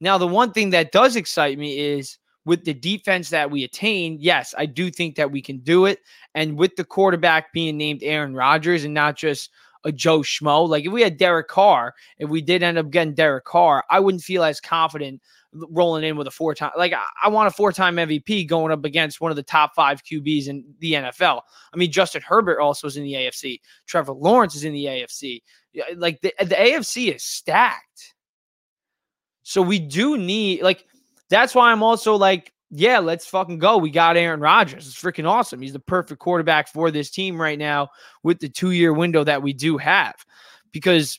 Now, the one thing that does excite me is with the defense that we attain, yes, I do think that we can do it. And with the quarterback being named Aaron Rodgers and not just a Joe Schmo, like if we had Derek Carr, if we did end up getting Derek Carr, I wouldn't feel as confident rolling in with a four time. Like I, I want a four time MVP going up against one of the top five QBs in the NFL. I mean, Justin Herbert also is in the AFC. Trevor Lawrence is in the AFC. Like the, the AFC is stacked. So we do need like that's why I'm also like, yeah, let's fucking go. We got Aaron Rodgers. It's freaking awesome. He's the perfect quarterback for this team right now with the two year window that we do have. Because,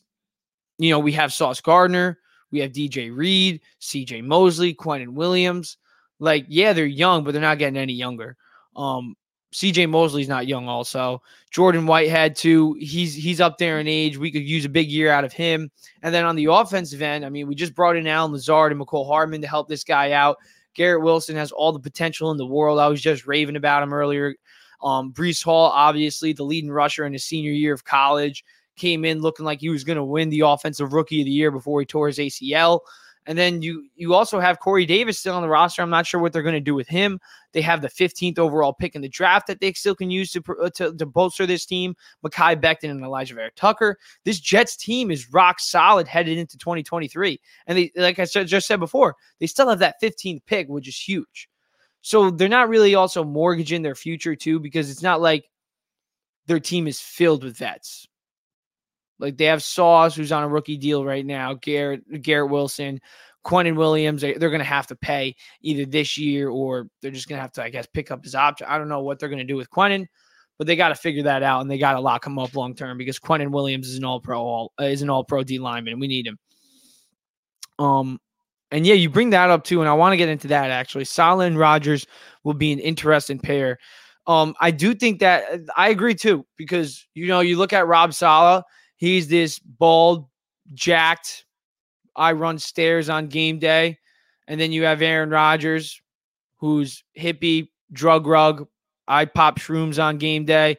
you know, we have Sauce Gardner, we have DJ Reed, CJ Mosley, Quinnen Williams. Like, yeah, they're young, but they're not getting any younger. Um, CJ Mosley's not young, also. Jordan Whitehead, too. He's he's up there in age. We could use a big year out of him. And then on the offensive end, I mean, we just brought in Allen Lazard and Mecole Hardman to help this guy out. Garrett Wilson has all the potential in the world. I was just raving about him earlier. Um, Breece Hall, obviously the leading rusher in his senior year of college, came in looking like he was going to win the offensive rookie of the year before he tore his ACL. And then you you also have Corey Davis still on the roster. I'm not sure what they're going to do with him. They have the 15th overall pick in the draft that they still can use to uh, to, to bolster this team. Mekhi Becton and Alijah Vera-Tucker. This Jets team is rock solid headed into 2023. And they, like I said, just said before, they still have that 15th pick, which is huge. So they're not really also mortgaging their future too, because it's not like their team is filled with vets. Like they have Sauce, who's on a rookie deal right now, Garrett Garrett Wilson, Quinnen Williams. They, are going to have to pay either this year or they're just going to have to, I guess, pick up his option. I don't know what they're going to do with Quinnen, but they got to figure that out and they got to lock him up long term because Quinnen Williams is an All Pro, all uh, is an All Pro D lineman, we need him. Um, and yeah, you bring that up too, and I want to get into that actually. Saleh and Rodgers will be an interesting pair. Um, I do think that I agree too because you know you look at Rob Saleh He's this bald, jacked, I run stairs on game day. And then you have Aaron Rodgers, who's hippie, drug rug. I pop shrooms on game day.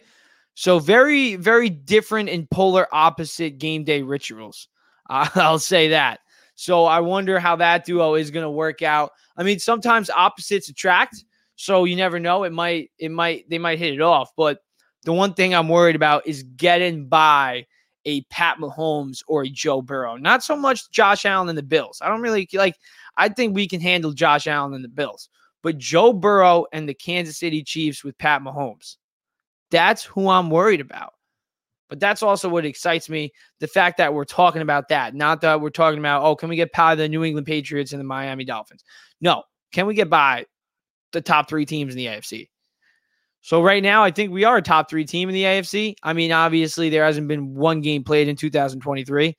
So very, very different and polar opposite game day rituals. I'll say that. So I wonder how that duo is going to work out. I mean, sometimes opposites attract, so you never know. It might, it might, they might hit it off. But the one thing I'm worried about is getting by a Pat Mahomes or a Joe Burrow. Not so much Josh Allen and the Bills. I don't really like, I think we can handle Josh Allen and the Bills, but Joe Burrow and the Kansas City Chiefs with Pat Mahomes. That's who I'm worried about. But that's also what excites me the fact that we're talking about that, not that we're talking about, oh, can we get by the New England Patriots and the Miami Dolphins? No. Can we get by the top three teams in the AFC? So right now, I think we are a top three team in the AFC. I mean, obviously, there hasn't been one game played in 2023.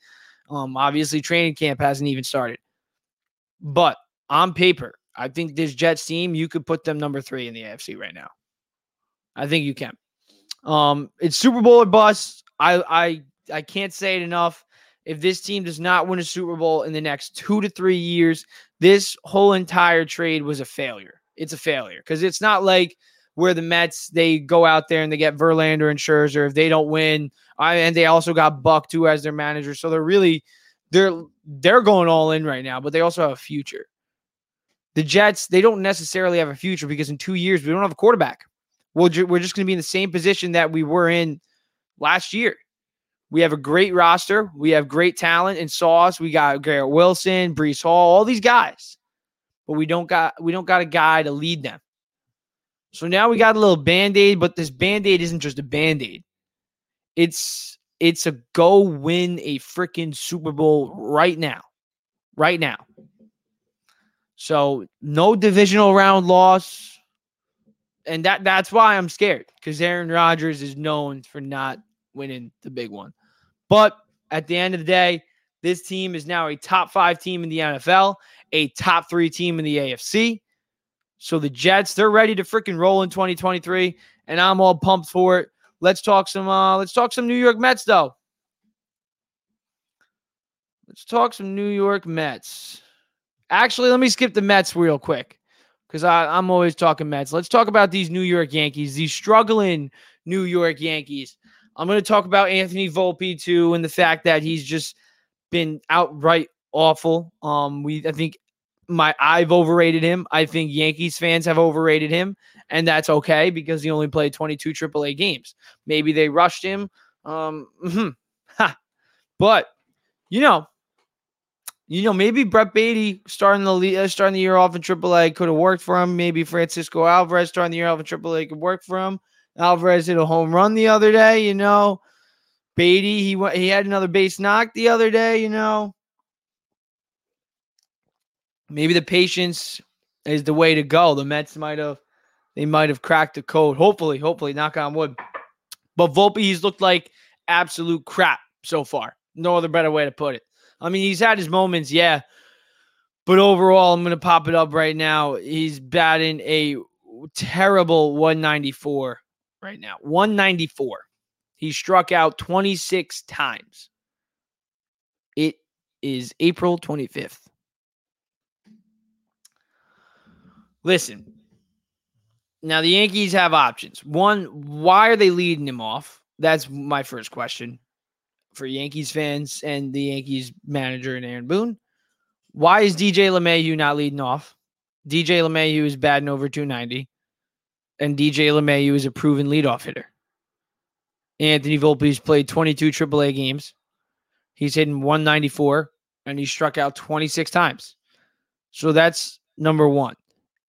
Um, obviously, training camp hasn't even started. But on paper, I think this Jets team, you could put them number three in the AFC right now. I think you can. Um, it's Super Bowl or bust. I I I can't say it enough. If this team does not win a Super Bowl in the next two to three years, this whole entire trade was a failure. It's a failure because it's not like where the Mets they go out there and they get Verlander and Scherzer. If they don't win, I, and they also got Buck too as their manager, so they're really they're they're going all in right now. But they also have a future. The Jets they don't necessarily have a future because in two years we don't have a quarterback. We'll ju- we're just going to be in the same position that we were in last year. We have a great roster. We have great talent in Sauce. We got Garrett Wilson, Breece Hall, all these guys, but we don't got we don't got a guy to lead them. So now we got a little band-aid, but this band-aid isn't just a band-aid. It's it's a go win a freaking Super Bowl right now. Right now. So no divisional round loss. And that that's why I'm scared because Aaron Rodgers is known for not winning the big one. But at the end of the day, This team is now a top five team in the NFL, a top three team in the AFC. So the Jets, they're ready to freaking roll in 2023, and I'm all pumped for it. Let's talk some. Uh, let's talk some New York Mets, though. Let's talk some New York Mets. Actually, let me skip the Mets real quick because I'm always talking Mets. Let's talk about these New York Yankees, these struggling New York Yankees. I'm going to talk about Anthony Volpe too, and the fact that he's just been outright awful. Um, we I think my I've overrated him. I think Yankees fans have overrated him, and that's okay because he only played 22 AAA games. Maybe they rushed him. Um, but you know, you know, maybe Brett Baty starting the uh, starting the year off in AAA could have worked for him. Maybe Francisco Alvarez starting the year off in AAA could work for him. Alvarez hit a home run the other day. You know, Baty he went he had another base knock the other day. You know, maybe the patience is the way to go. The Mets might have they might have cracked the code. Hopefully, hopefully, knock on wood. But Volpe, he's looked like absolute crap so far. No other better way to put it. I mean, he's had his moments, yeah. But overall, I'm going to pop it up right now. He's batting a terrible 194 right now. 194. He struck out 26 times. It is April 25th. Listen, now the Yankees have options. One, why are they leading him off? That's my first question for Yankees fans and the Yankees manager and Aaron Boone. Why is DJ LeMahieu not leading off? DJ LeMahieu is batting over 290, and DJ LeMahieu is a proven leadoff hitter. Anthony Volpe's played 22 AAA games. He's hitting 194, and he struck out 26 times. So that's number one.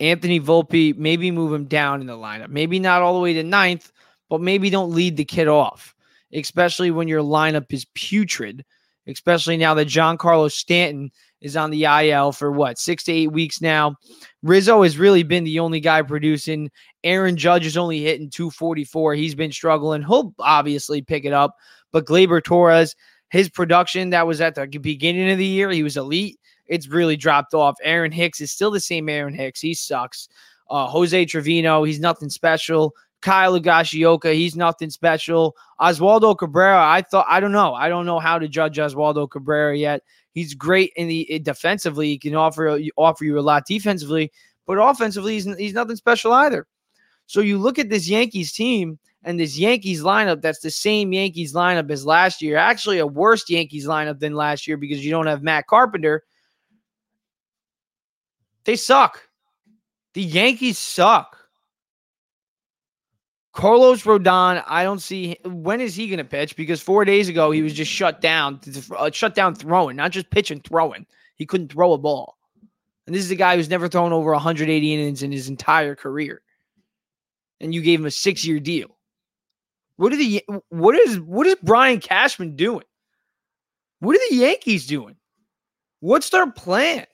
Anthony Volpe, maybe move him down in the lineup. Maybe not all the way to ninth, but maybe don't lead the kid off especially when your lineup is putrid, especially now that Giancarlo Stanton is on the IL for what, six to eight weeks now. Rizzo has really been the only guy producing. Aaron Judge is only hitting 244. He's been struggling. He'll obviously pick it up. But Gleyber Torres, his production that was at the beginning of the year, he was elite. It's really dropped off. Aaron Hicks is still the same Aaron Hicks. He sucks. Uh, Jose Trevino, he's nothing special. Kyle Higashioka, he's nothing special. Oswaldo Cabrera, I thought I don't know. I don't know how to judge Oswaldo Cabrera yet. He's great in the in defensively. He can offer offer you a lot defensively, but offensively, he's, he's nothing special either. So you look at this Yankees team and this Yankees lineup that's the same Yankees lineup as last year. Actually, a worse Yankees lineup than last year because you don't have Matt Carpenter. They suck. The Yankees suck. Carlos Rodon, I don't see when is he going to pitch because four days ago he was just shut down, uh, shut down throwing, not just pitching, throwing. He couldn't throw a ball, and this is a guy who's never thrown over 180 innings in his entire career, and you gave him a six-year deal. What are the what is what is Brian Cashman doing? What are the Yankees doing? What's their plan?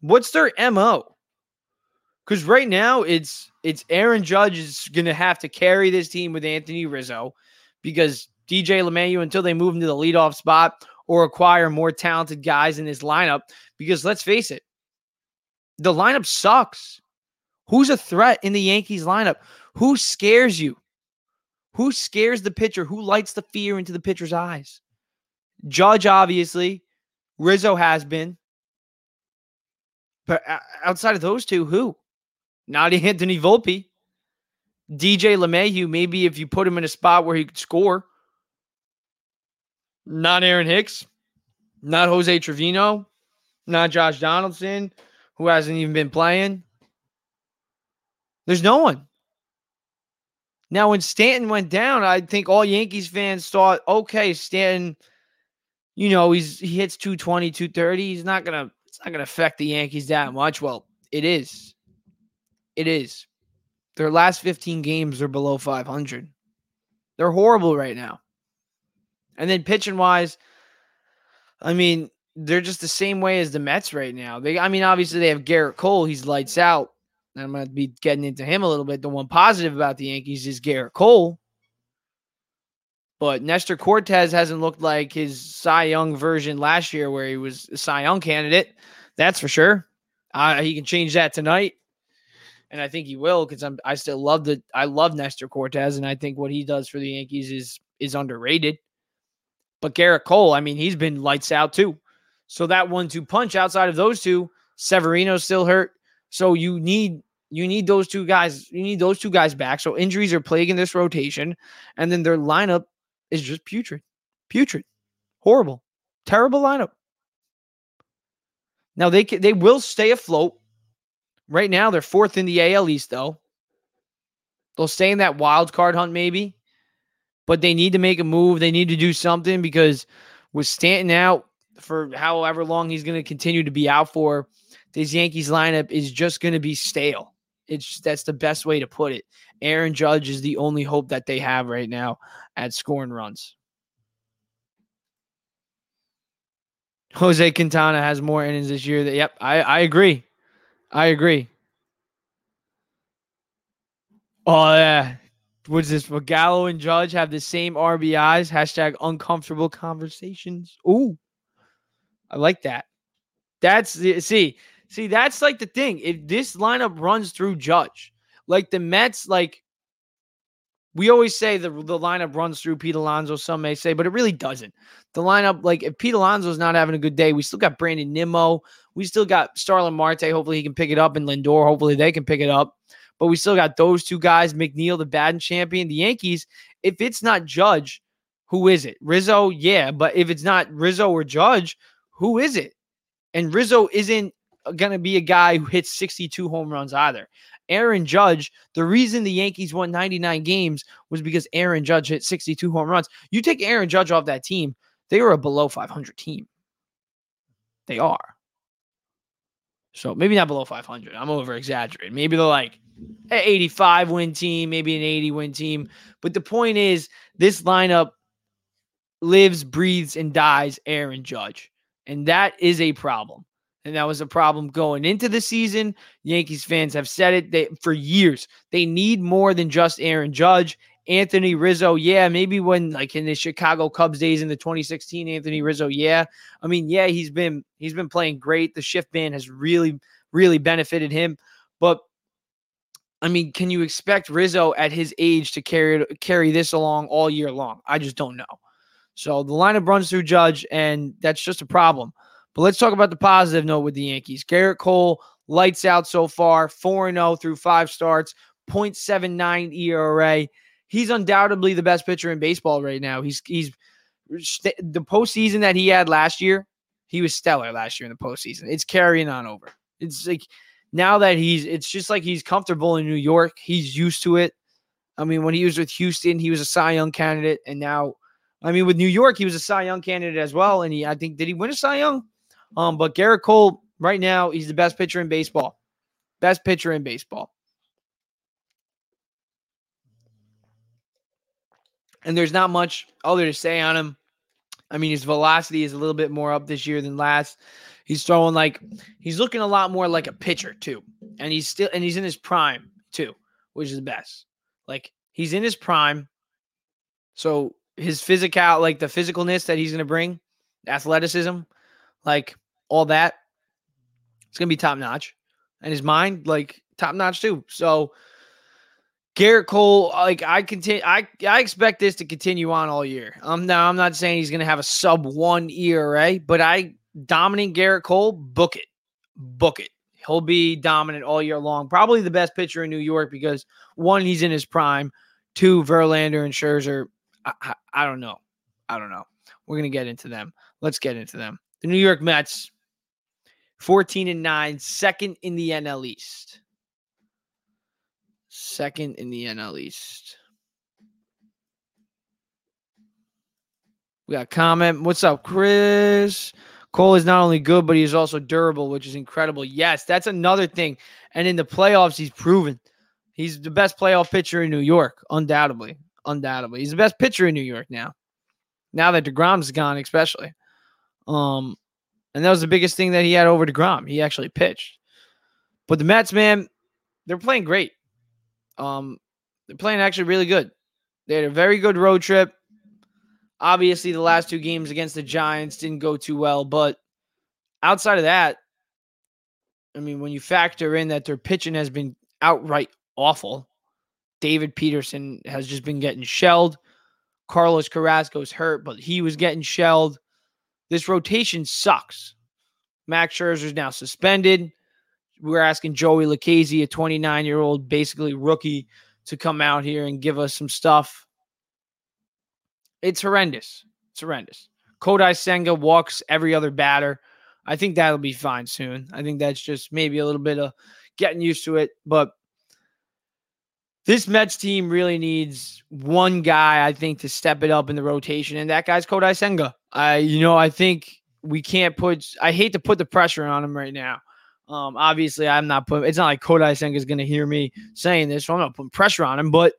What's their mo? Because right now it's it's Aaron Judge is to have to carry this team with Anthony Rizzo because DJ LeMahieu until they move into the leadoff spot or acquire more talented guys in this lineup. Because let's face it, the lineup sucks. Who's a threat in the Yankees lineup? Who scares you? Who scares the pitcher? Who lights the fear into the pitcher's eyes? Judge, obviously. Rizzo has been. But uh, outside of those two, who? not Anthony Volpe. DJ LeMahieu, maybe if you put him in a spot where he could score. Not Aaron Hicks, not Jose Trevino, not Josh Donaldson, who hasn't even been playing. There's no one. Now, when Stanton went down, I think all Yankees fans thought, okay, Stanton, you know, he's he hits 220, 230. He's not gonna it's not gonna affect the Yankees that much. Well, it is. It is. Their last 15 games are below 500. They're horrible right now. And then pitching wise, I mean, they're just the same way as the Mets right now. They, I mean, obviously they have Gerrit Cole. He's lights out. I'm going to be getting into him a little bit. The one positive about the Yankees is Gerrit Cole. But Nestor Cortes hasn't looked like his Cy Young version last year, where he was a Cy Young candidate. That's for sure. Uh, he can change that tonight, and I think he will because I'm. I still love the. I love Nestor Cortes, and I think what he does for the Yankees is is underrated. But Gerrit Cole, I mean, he's been lights out too. So that one-two punch outside of those two, Severino's still hurt. So you need you need those two guys. You need those two guys back. So injuries are plaguing this rotation, and then their lineup is just putrid, putrid, horrible, terrible lineup. Now they can, they will stay afloat. Right now they're fourth in the AL East though. They'll stay in that wild card hunt maybe, but they need to make a move. They need to do something because with Stanton out for however long he's going to continue to be out for, this Yankees lineup is just going to be stale. It's that's the best way to put it. Aaron Judge is the only hope that they have right now at scoring runs. Jose Quintana has more innings this year. That yep, I, I agree. I agree. Oh yeah. What's this? Gallo and Judge have the same RBIs. Hashtag uncomfortable conversations. Ooh. I like that. That's see, see, that's like the thing. If this lineup runs through Judge, like the Mets, like we always say the the lineup runs through Pete Alonso, some may say, but it really doesn't. The lineup, like if Pete Alonso's not having a good day, we still got Brandon Nimmo. We still got Starling Marte. Hopefully he can pick it up, and Lindor. Hopefully they can pick it up. But we still got those two guys, McNeil, the batting champion. The Yankees, if it's not Judge, who is it? Rizzo, yeah. But if it's not Rizzo or Judge, who is it? And Rizzo isn't going to be a guy who hits 62 home runs either. Aaron Judge, the reason the Yankees won 99 games was because Aaron Judge hit 62 home runs. You take Aaron Judge off that team, they were a below 500 team. They are. So maybe not below 500. I'm over exaggerating. Maybe they're like an 85 win team, maybe an 80 win team. But the point is, this lineup lives, breathes, and dies Aaron Judge. And that is a problem and that was a problem going into the season. Yankees fans have said it they, for years. They need more than just Aaron Judge. Anthony Rizzo, yeah, maybe when like in the Chicago Cubs days in the 2016, Anthony Rizzo, yeah. I mean, yeah, he's been he's been playing great. The shift ban has really, really benefited him. But I mean, can you expect Rizzo at his age to carry carry this along all year long? I just don't know. So the lineup runs through Judge, and that's just a problem. But let's talk about the positive note with the Yankees. Gerrit Cole, lights out so far, 4 0 through five starts, 0.79 ERA. He's undoubtedly the best pitcher in baseball right now. He's he's the postseason that he had last year. He was stellar last year in the postseason. It's carrying on over. It's like now that he's, it's just like he's comfortable in New York. He's used to it. I mean, when he was with Houston, he was a Cy Young candidate, and now, I mean, with New York, he was a Cy Young candidate as well. And he, I think, did he win a Cy Young? Um, but Gerrit Cole, right now, he's the best pitcher in baseball. Best pitcher in baseball. And there's not much other to say on him. I mean, his velocity is a little bit more up this year than last. He's throwing like he's looking a lot more like a pitcher too. And he's still and he's in his prime too, which is the best. Like he's in his prime. So his physical, like the physicalness that he's gonna bring, athleticism, like all that, it's gonna be top notch. And his mind, like top notch too. So Gerrit Cole, like I continue, I I expect this to continue on all year. Um, now I'm not saying he's gonna have a sub one ERA, but I dominant Gerrit Cole, book it, book it. He'll be dominant all year long. Probably the best pitcher in New York because one, he's in his prime. Two, Verlander and Scherzer. I, I, I don't know. I don't know. We're gonna get into them. Let's get into them. The New York Mets, 14 and 9, second in the NL East. Second in the NL East. We got comment. What's up, Chris? Cole is not only good, but he's also durable, which is incredible. Yes, that's another thing. And in the playoffs, he's proven he's the best playoff pitcher in New York, undoubtedly. Undoubtedly. He's the best pitcher in New York now. Now that DeGrom's gone, especially. Um, and that was the biggest thing that he had over to DeGrom. He actually pitched. But the Mets, man, they're playing great. Um, they're playing actually really good. They had a very good road trip. Obviously, the last two games against the Giants didn't go too well, but outside of that, I mean, when you factor in that their pitching has been outright awful, David Peterson has just been getting shelled. Carlos Carrasco's hurt, but he was getting shelled. This rotation sucks. Max Scherzer is now suspended. We're asking Joey Lucchesi, a 29 year old, basically rookie, to come out here and give us some stuff. It's horrendous. It's horrendous. Kodai Senga walks every other batter. I think that'll be fine soon. I think that's just maybe a little bit of getting used to it. But this Mets team really needs one guy, I think, to step it up in the rotation, and that guy's Kodai Senga. I, you know, I think we can't put. I hate to put the pressure on him right now. Um, obviously, I'm not putting. It's not like Kodai Senga is going to hear me saying this, so I'm not putting pressure on him. But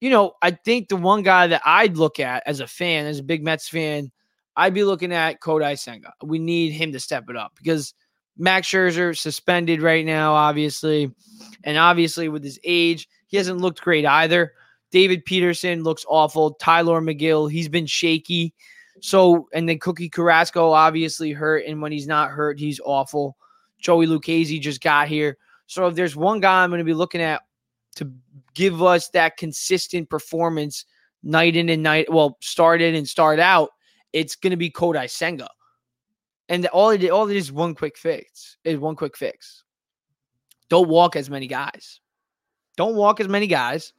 you know, I think the one guy that I'd look at as a fan, as a big Mets fan, I'd be looking at Kodai Senga. We need him to step it up because Max Scherzer suspended right now, obviously, and obviously with his age, he hasn't looked great either. David Peterson looks awful. Tylor Megill, he's been shaky. So, and then Cookie Carrasco obviously hurt, and when he's not hurt, he's awful. Joey Lucchesi just got here. So, if there's one guy I'm going to be looking at to give us that consistent performance night in and night, well, start in and start out, it's going to be Kodai Senga. And all it all it is one quick fix is one quick fix. Don't walk as many guys. Don't walk as many guys.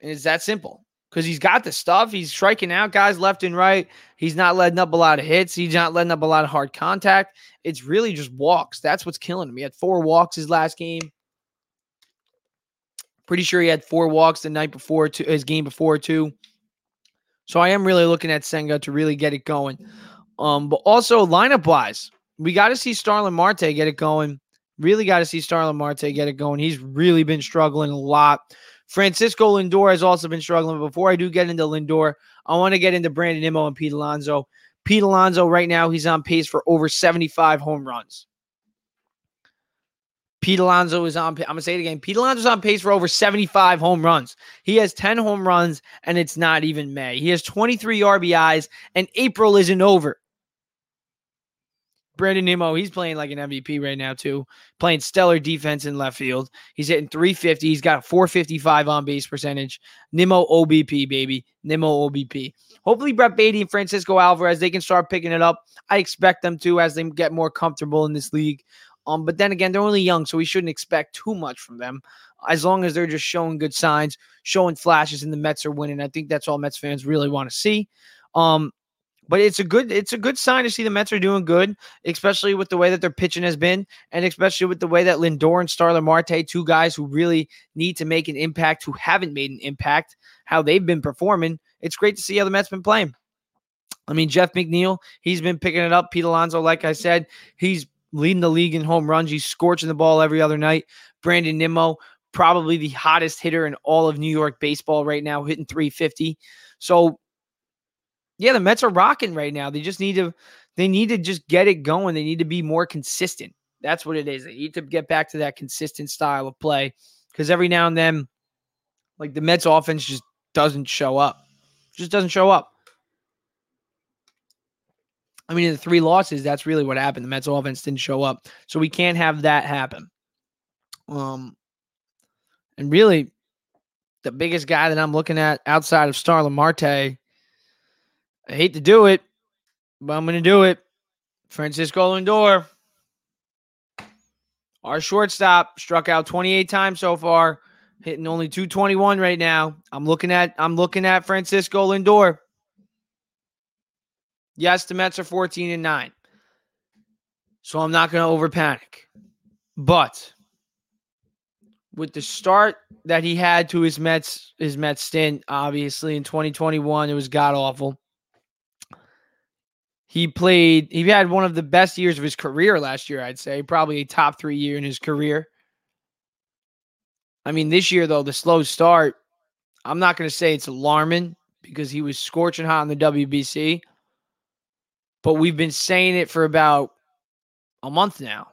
And it's that simple because he's got the stuff. He's striking out guys left and right. He's not letting up a lot of hits. He's not letting up a lot of hard contact. It's really just walks. That's what's killing him. He had four walks his last game. Pretty sure he had four walks the night before, to his game before too. So I am really looking at Senga to really get it going. Um, but also lineup wise, we got to see Starling Marte get it going. Really got to see Starling Marte get it going. He's really been struggling a lot. Francisco Lindor has also been struggling. Before I do get into Lindor, I want to get into Brandon Nimmo and Pete Alonso. Pete Alonso, right now, he's on pace for over 75 home runs. Pete Alonso is on. I'm gonna say it again. Pete Alonso's on pace for over 75 home runs. He has 10 home runs, and it's not even May. He has 23 RBIs, and April isn't over. Brandon Nimmo, he's playing like an MVP right now, too. Playing stellar defense in left field. He's hitting 350. He's got a 455 on base percentage. Nimmo OBP, baby. Nimmo OBP. Hopefully, Brett Baty and Francisco Alvarez, they can start picking it up. I expect them to as they get more comfortable in this league. Um, but then again, they're only young, so we shouldn't expect too much from them. As long as they're just showing good signs, showing flashes, and the Mets are winning. I think that's all Mets fans really want to see. Um, but it's a good it's a good sign to see the Mets are doing good, especially with the way that their pitching has been, and especially with the way that Lindor and Starling Marte, two guys who really need to make an impact, who haven't made an impact, how they've been performing. It's great to see how the Mets been playing. I mean, Jeff McNeil, he's been picking it up. Pete Alonso, like I said, he's leading the league in home runs. He's scorching the ball every other night. Brandon Nimmo, probably the hottest hitter in all of New York baseball right now, hitting 350. So yeah, the Mets are rocking right now. They just need to they need to just get it going. They need to be more consistent. That's what it is. They need to get back to that consistent style of play because every now and then, like the Mets offense just doesn't show up. Just doesn't show up. I mean, in the three losses, that's really what happened. The Mets offense didn't show up. So we can't have that happen. Um, and really, the biggest guy that I'm looking at outside of Starling Marte I hate to do it, but I'm going to do it. Francisco Lindor, our shortstop, struck out 28 times so far, hitting only 221 right now. I'm looking at I'm looking at Francisco Lindor. Yes, the Mets are 14 and 9. So I'm not going to over panic. But with the start that he had to his Mets his Mets stint, obviously in 2021, it was god awful. He played, he had one of the best years of his career last year, I'd say, probably a top three year in his career. I mean, this year, though, the slow start, I'm not going to say it's alarming because he was scorching hot in the WBC, but we've been saying it for about a month now.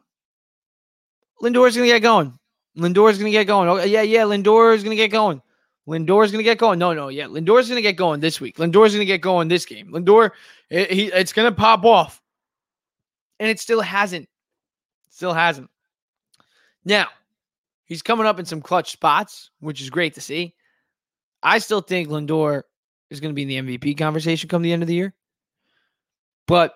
Lindor's going to get going. Lindor's going to get going. Oh, yeah, yeah, Lindor is going to get going. Lindor's going to get going. No, no, yeah. Lindor's going to get going this week. Lindor's going to get going this game. Lindor, it, he, it's going to pop off. And it still hasn't. Still hasn't. Now, he's coming up in some clutch spots, which is great to see. I still think Lindor is going to be in the MVP conversation come the end of the year. But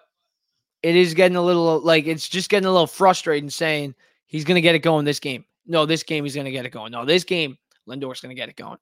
it is getting a little like it's just getting a little frustrating saying he's going to get it going this game. No, this game he's going to get it going. No, this game Lindor's going to get it going.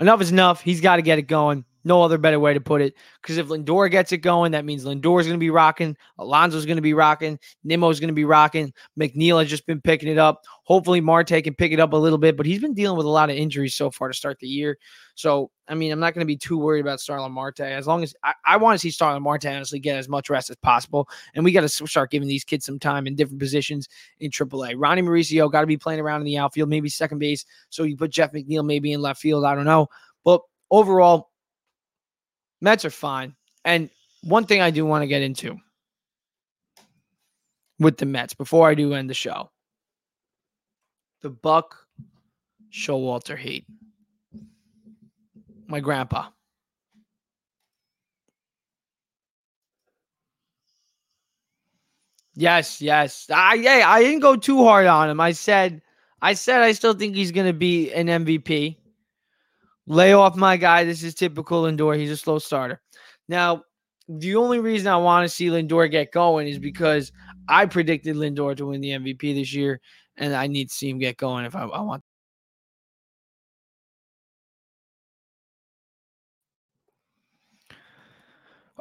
Enough is enough. He's got to get it going. No other better way to put it. Because if Lindor gets it going, that means Lindor's going to be rocking. Alonso's going to be rocking. Nimmo's going to be rocking. McNeil has just been picking it up. Hopefully, Marte can pick it up a little bit, but he's been dealing with a lot of injuries so far to start the year. So, I mean, I'm not going to be too worried about Starling Marte. As long as I, I want to see Starling Marte honestly get as much rest as possible. And we got to start giving these kids some time in different positions in AAA. Ronny Mauricio got to be playing around in the outfield, maybe second base. So you put Jeff McNeil maybe in left field. I don't know. But overall, Mets are fine. And one thing I do want to get into with the Mets before I do end the show the Buck Showalter hate. My grandpa. Yes, yes. I yeah, I didn't go too hard on him. I said I said I still think he's gonna be an MVP. Lay off my guy. This is typical Lindor. He's a slow starter. Now, the only reason I want to see Lindor get going is because I predicted Lindor to win the MVP this year, and I need to see him get going if I, I want.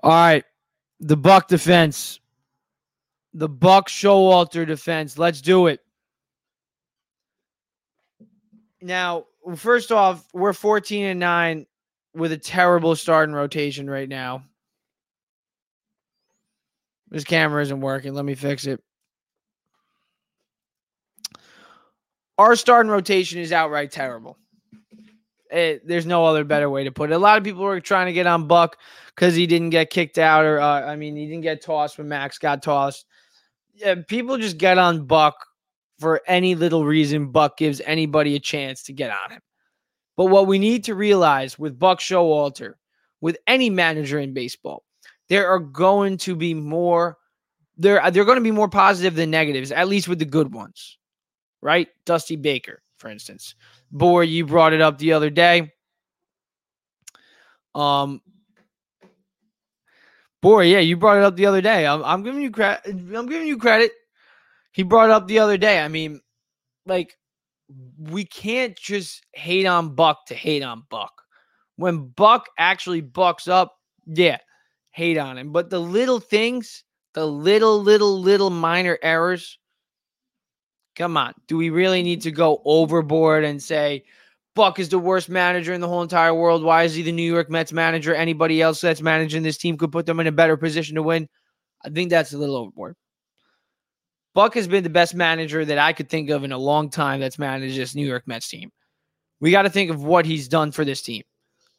All right, the Buck defense, the Buck Showalter defense. Let's do it. Now, first off, we're 14 and 9 with a terrible starting rotation right now. This camera isn't working. Let me fix it. Our start starting rotation is outright terrible. It, there's no other better way to put it. A lot of people were trying to get on Buck because he didn't get kicked out, or uh, I mean, he didn't get tossed when Max got tossed. Yeah, people just get on Buck for any little reason Buck gives anybody a chance to get on him. But what we need to realize with Buck Showalter, with any manager in baseball, there are going to be more there they're going to be more positive than negatives, at least with the good ones. Right? Dusty Baker, for instance. Boy, you brought it up the other day. Um Boy, yeah, you brought it up the other day. I'm, I'm giving you credit. I'm giving you credit. He brought up the other day. I mean, like we can't just hate on Buck to hate on Buck. When Buck actually bucks up, yeah, hate on him. But the little things, the little, little, little minor errors, come on. Do we really need to go overboard and say Buck is the worst manager in the whole entire world? Why is he the New York Mets manager? Anybody else that's managing this team could put them in a better position to win. I think that's a little overboard. Buck has been the best manager that I could think of in a long time that's managed this New York Mets team. We got to think of what he's done for this team.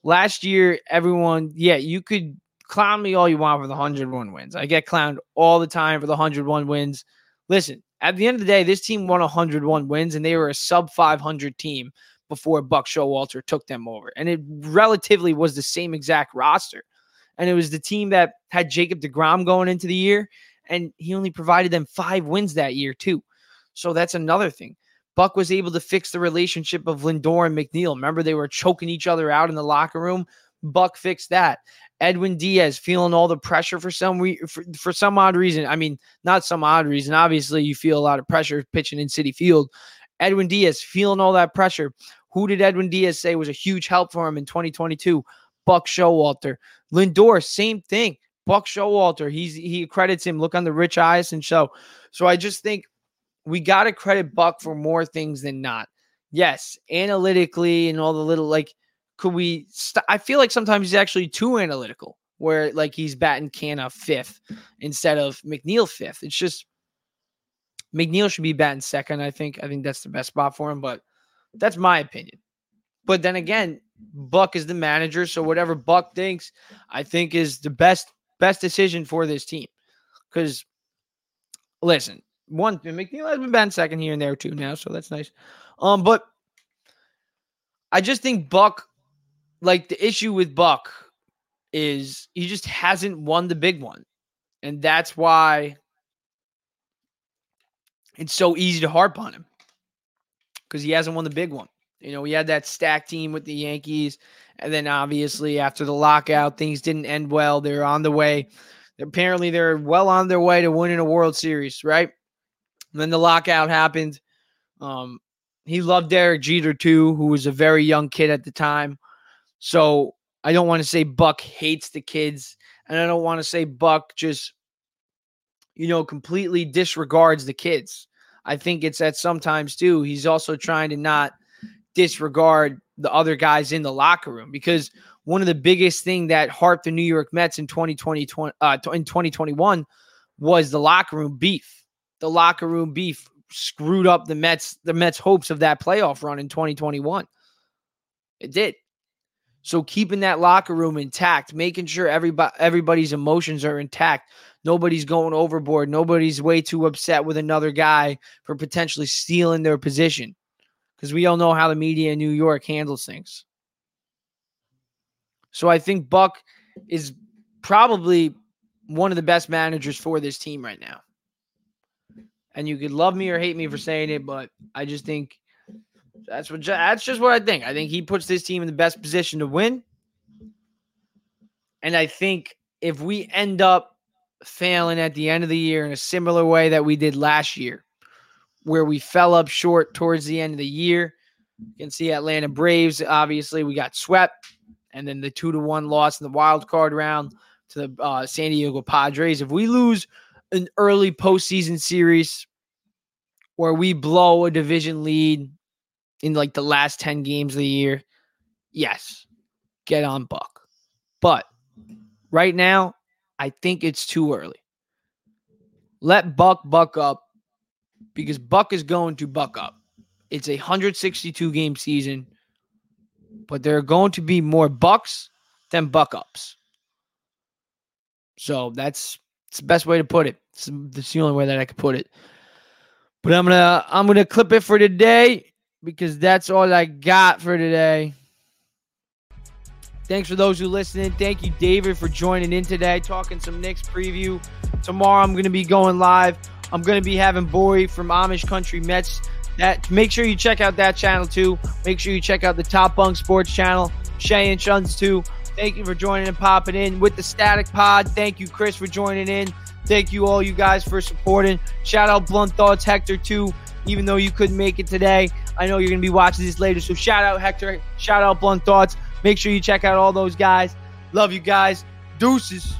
Last year, everyone, yeah, you could clown me all you want for the 101 wins. I get clowned all the time for the 101 wins. Listen, at the end of the day, this team won 101 wins and they were a sub 500 team before Buck Showalter took them over. And it relatively was the same exact roster. And it was the team that had Jacob DeGrom going into the year and he only provided them five wins that year, too. So that's another thing. Buck was able to fix the relationship of Lindor and McNeil. Remember, they were choking each other out in the locker room. Buck fixed that. Edwin Diaz feeling all the pressure for some re- for, for some odd reason. I mean, not some odd reason. Obviously, you feel a lot of pressure pitching in Citi Field. Edwin Diaz feeling all that pressure. Who did Edwin Diaz say was a huge help for him in 2022? Buck Showalter. Lindor, same thing. Buck Showalter, he's he credits him. Look on the Rich Eisen show. So I just think we got to credit Buck for more things than not. Yes, analytically and all the little like, could we? St- I feel like sometimes he's actually too analytical, where like he's batting Canha fifth instead of McNeil fifth. It's just McNeil should be batting second. I think. I think that's the best spot for him, but that's my opinion. But then again, Buck is the manager, so whatever Buck thinks, I think is the best best decision for this team. Because, listen, one, McNeil has been banned second here and there too now, so that's nice. Um, but I just think Buck, like the issue with Buck is he just hasn't won the big one. And that's why it's so easy to harp on him because he hasn't won the big one. You know, he had that stack team with the Yankees. And then obviously after the lockout, things didn't end well. They're on the way. Apparently, they're well on their way to winning a World Series, right? And then the lockout happened. Um, he loved Derek Jeter too, who was a very young kid at the time. So I don't want to say Buck hates the kids, and I don't want to say Buck just, you know, completely disregards the kids. I think it's that sometimes too. He's also trying to not disregard the other guys in the locker room because one of the biggest thing that harped the New York Mets in 2020 uh, in 2021 was the locker room beef. The locker room beef screwed up the Mets the Mets hopes of that playoff run in 2021. It did. So keeping that locker room intact, making sure everybody everybody's emotions are intact. Nobody's going overboard. Nobody's way too upset with another guy for potentially stealing their position. Because we all know how the media in New York handles things. So I think Buck is probably one of the best managers for this team right now. And you could love me or hate me for saying it, but I just think that's what that's just what I think. I think he puts this team in the best position to win. And I think if we end up failing at the end of the year in a similar way that we did last year, where we fell up short towards the end of the year, you can see Atlanta Braves. Obviously, we got swept, and then the two to one loss in the wild card round to the uh, San Diego Padres. If we lose an early postseason series where we blow a division lead in like the last 10 games of the year, yes, get on Buck. But right now, I think it's too early. Let Buck buck up because Buck is going to buck up. It's a 162 game season, but there are going to be more Bucks than Buck ups. So that's, the best way to put it. It's, it's the only way that I could put it. But I'm gonna I'm gonna clip it for today because that's all I got for today. Thanks for those who listening. Thank you, David, for joining in today, talking some Knicks preview. Tomorrow I'm gonna be going live. I'm gonna be having Boy from Amish Country Mets. That make sure you check out that channel too. Make sure you check out the Top Bunk Sports channel. Shay and Shuns too. Thank you for joining and popping in with the Static Pod. Thank you, Chris, for joining in. Thank you all you guys for supporting. Shout out Blunt Thoughts Hector too, even though you couldn't make it today. I know you're gonna be watching this later. So shout out Hector, shout out Blunt Thoughts. Make sure you check out all those guys. Love you guys. Deuces.